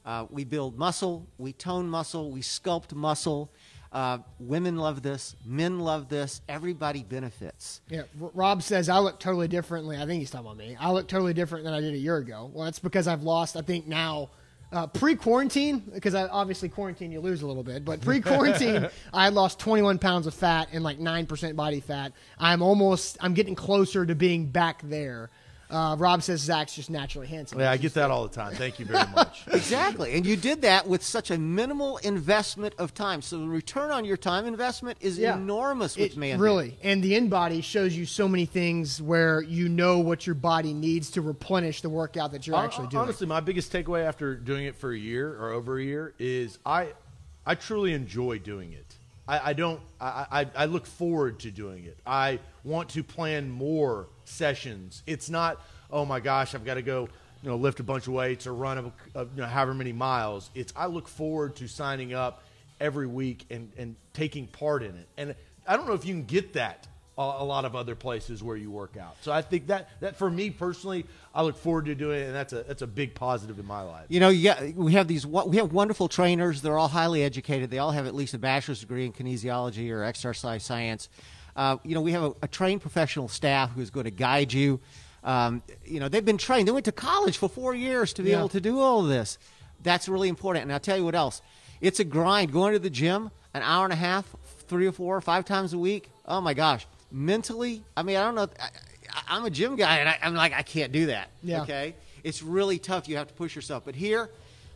Uh, we build muscle, we tone muscle, we sculpt muscle. Uh, women love this, men love this, everybody benefits. Yeah, Rob says I look totally differently. I think he's talking about me. I look totally different than I did a year ago. Well, that's because I've lost. I think now, uh, pre-quarantine, because I obviously quarantine you lose a little bit, but pre-quarantine I lost 21 pounds of fat and like nine percent body fat. I'm almost. I'm getting closer to being back there. Uh, Rob says Zach's just naturally handsome. Yeah, I get that all the time. Thank you very much. Exactly. And you did that with such a minimal investment of time. So the return on your time investment is Yeah. enormous with It- man. Really, and the in body shows you so many things where you know what your body needs to replenish the workout that you're Hon- actually doing. Honestly, my biggest takeaway after doing it for a year or over a year is I, I truly enjoy doing it. I, I don't. I, I, I look forward to doing it. I want to plan more sessions. It's not. Oh my gosh, I've got to go. You know, lift a bunch of weights or run a, a, you know, however many miles. It's I look forward to signing up every week and, and taking part in it. And I don't know if you can get that a, a lot of other places where you work out. So I think that that for me personally, I look forward to doing it, and that's a that's a big positive in my life. You know, got, we have these we have wonderful trainers. They're all highly educated. They all have at least a bachelor's degree in kinesiology or exercise science. Uh, you know, we have a, a trained professional staff who's going to guide you. Um, you know, they've been trained. They went to college for four years to be Yeah. able to do all of this. That's really important. And I'll tell you what else. It's a grind. Going to the gym an hour and a half, three or four five times a week. Oh my gosh. Mentally, I mean, I don't know. I, I, I'm a gym guy, and I, I'm like, I can't do that. Yeah. Okay. It's really tough. You have to push yourself. But here,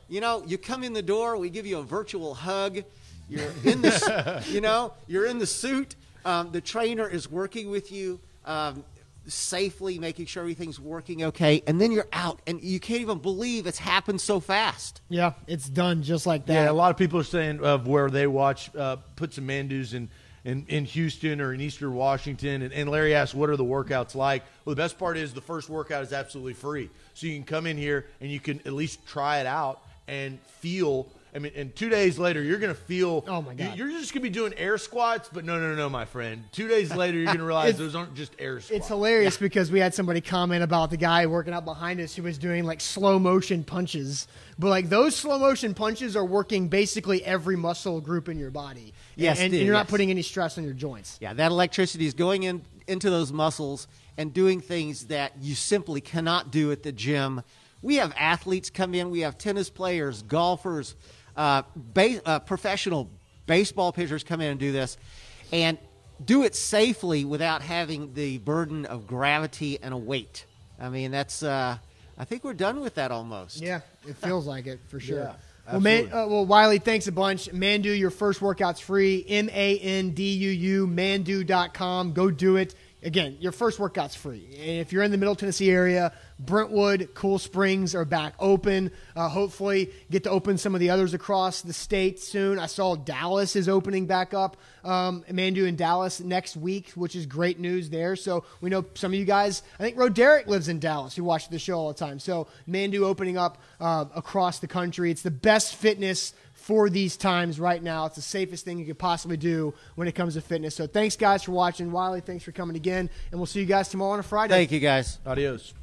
you know, you come in the door, we give you a virtual hug. You're in the, you know, you're in the suit. Um, the trainer is working with you um, safely, making sure everything's working okay, and then you're out, and you can't even believe it's happened so fast. Yeah, it's done just like that. Yeah, a lot of people are saying of where they watch, uh, put some Manduus in in, in Houston or in Eastern Washington. And, and Larry asked, what are the workouts like? Well, the best part is the first workout is absolutely free. So you can come in here and you can at least try it out and feel. I mean, and two days later, you're going to feel. Oh, my God. you- You're just going to be doing air squats, but no, no, no, my friend. Two days later, you're going to realize those aren't just air squats. It's hilarious because we had somebody comment about the guy working out behind us who was doing like slow motion punches. But like those slow motion punches are working basically every muscle group in your body. Yes, and dude, you're not yes. putting any stress on your joints. Yeah, that electricity is going in into those muscles and doing things that you simply cannot do at the gym. We have athletes come in. We have tennis players, golfers, uh, ba- uh, professional baseball pitchers come in and do this, and do it safely without having the burden of gravity and a weight. I mean, that's. Uh, I think we're done with that almost. Yeah, it feels like it for sure. Yeah, well, man, uh, well, Wiley, thanks a bunch. Manduu, your first workout's free. M A N D U U, manduu.com. Go do it. Again, your first workout's free. And if you're in the Middle Tennessee area, Brentwood, Cool Springs are back open. Uh, hopefully, get to open some of the others across the state soon. I saw Dallas is opening back up. Um, Manduu in Dallas next week, which is great news there. So we know some of you guys. I think Roderick lives in Dallas, who watches the show all the time. So Manduu opening up uh, across the country. It's the best fitness for these times right now. It's the safest thing you could possibly do when it comes to fitness. So thanks, guys, for watching. Wiley, thanks for coming again, and we'll see you guys tomorrow on a Friday. Thank you, guys. Adios.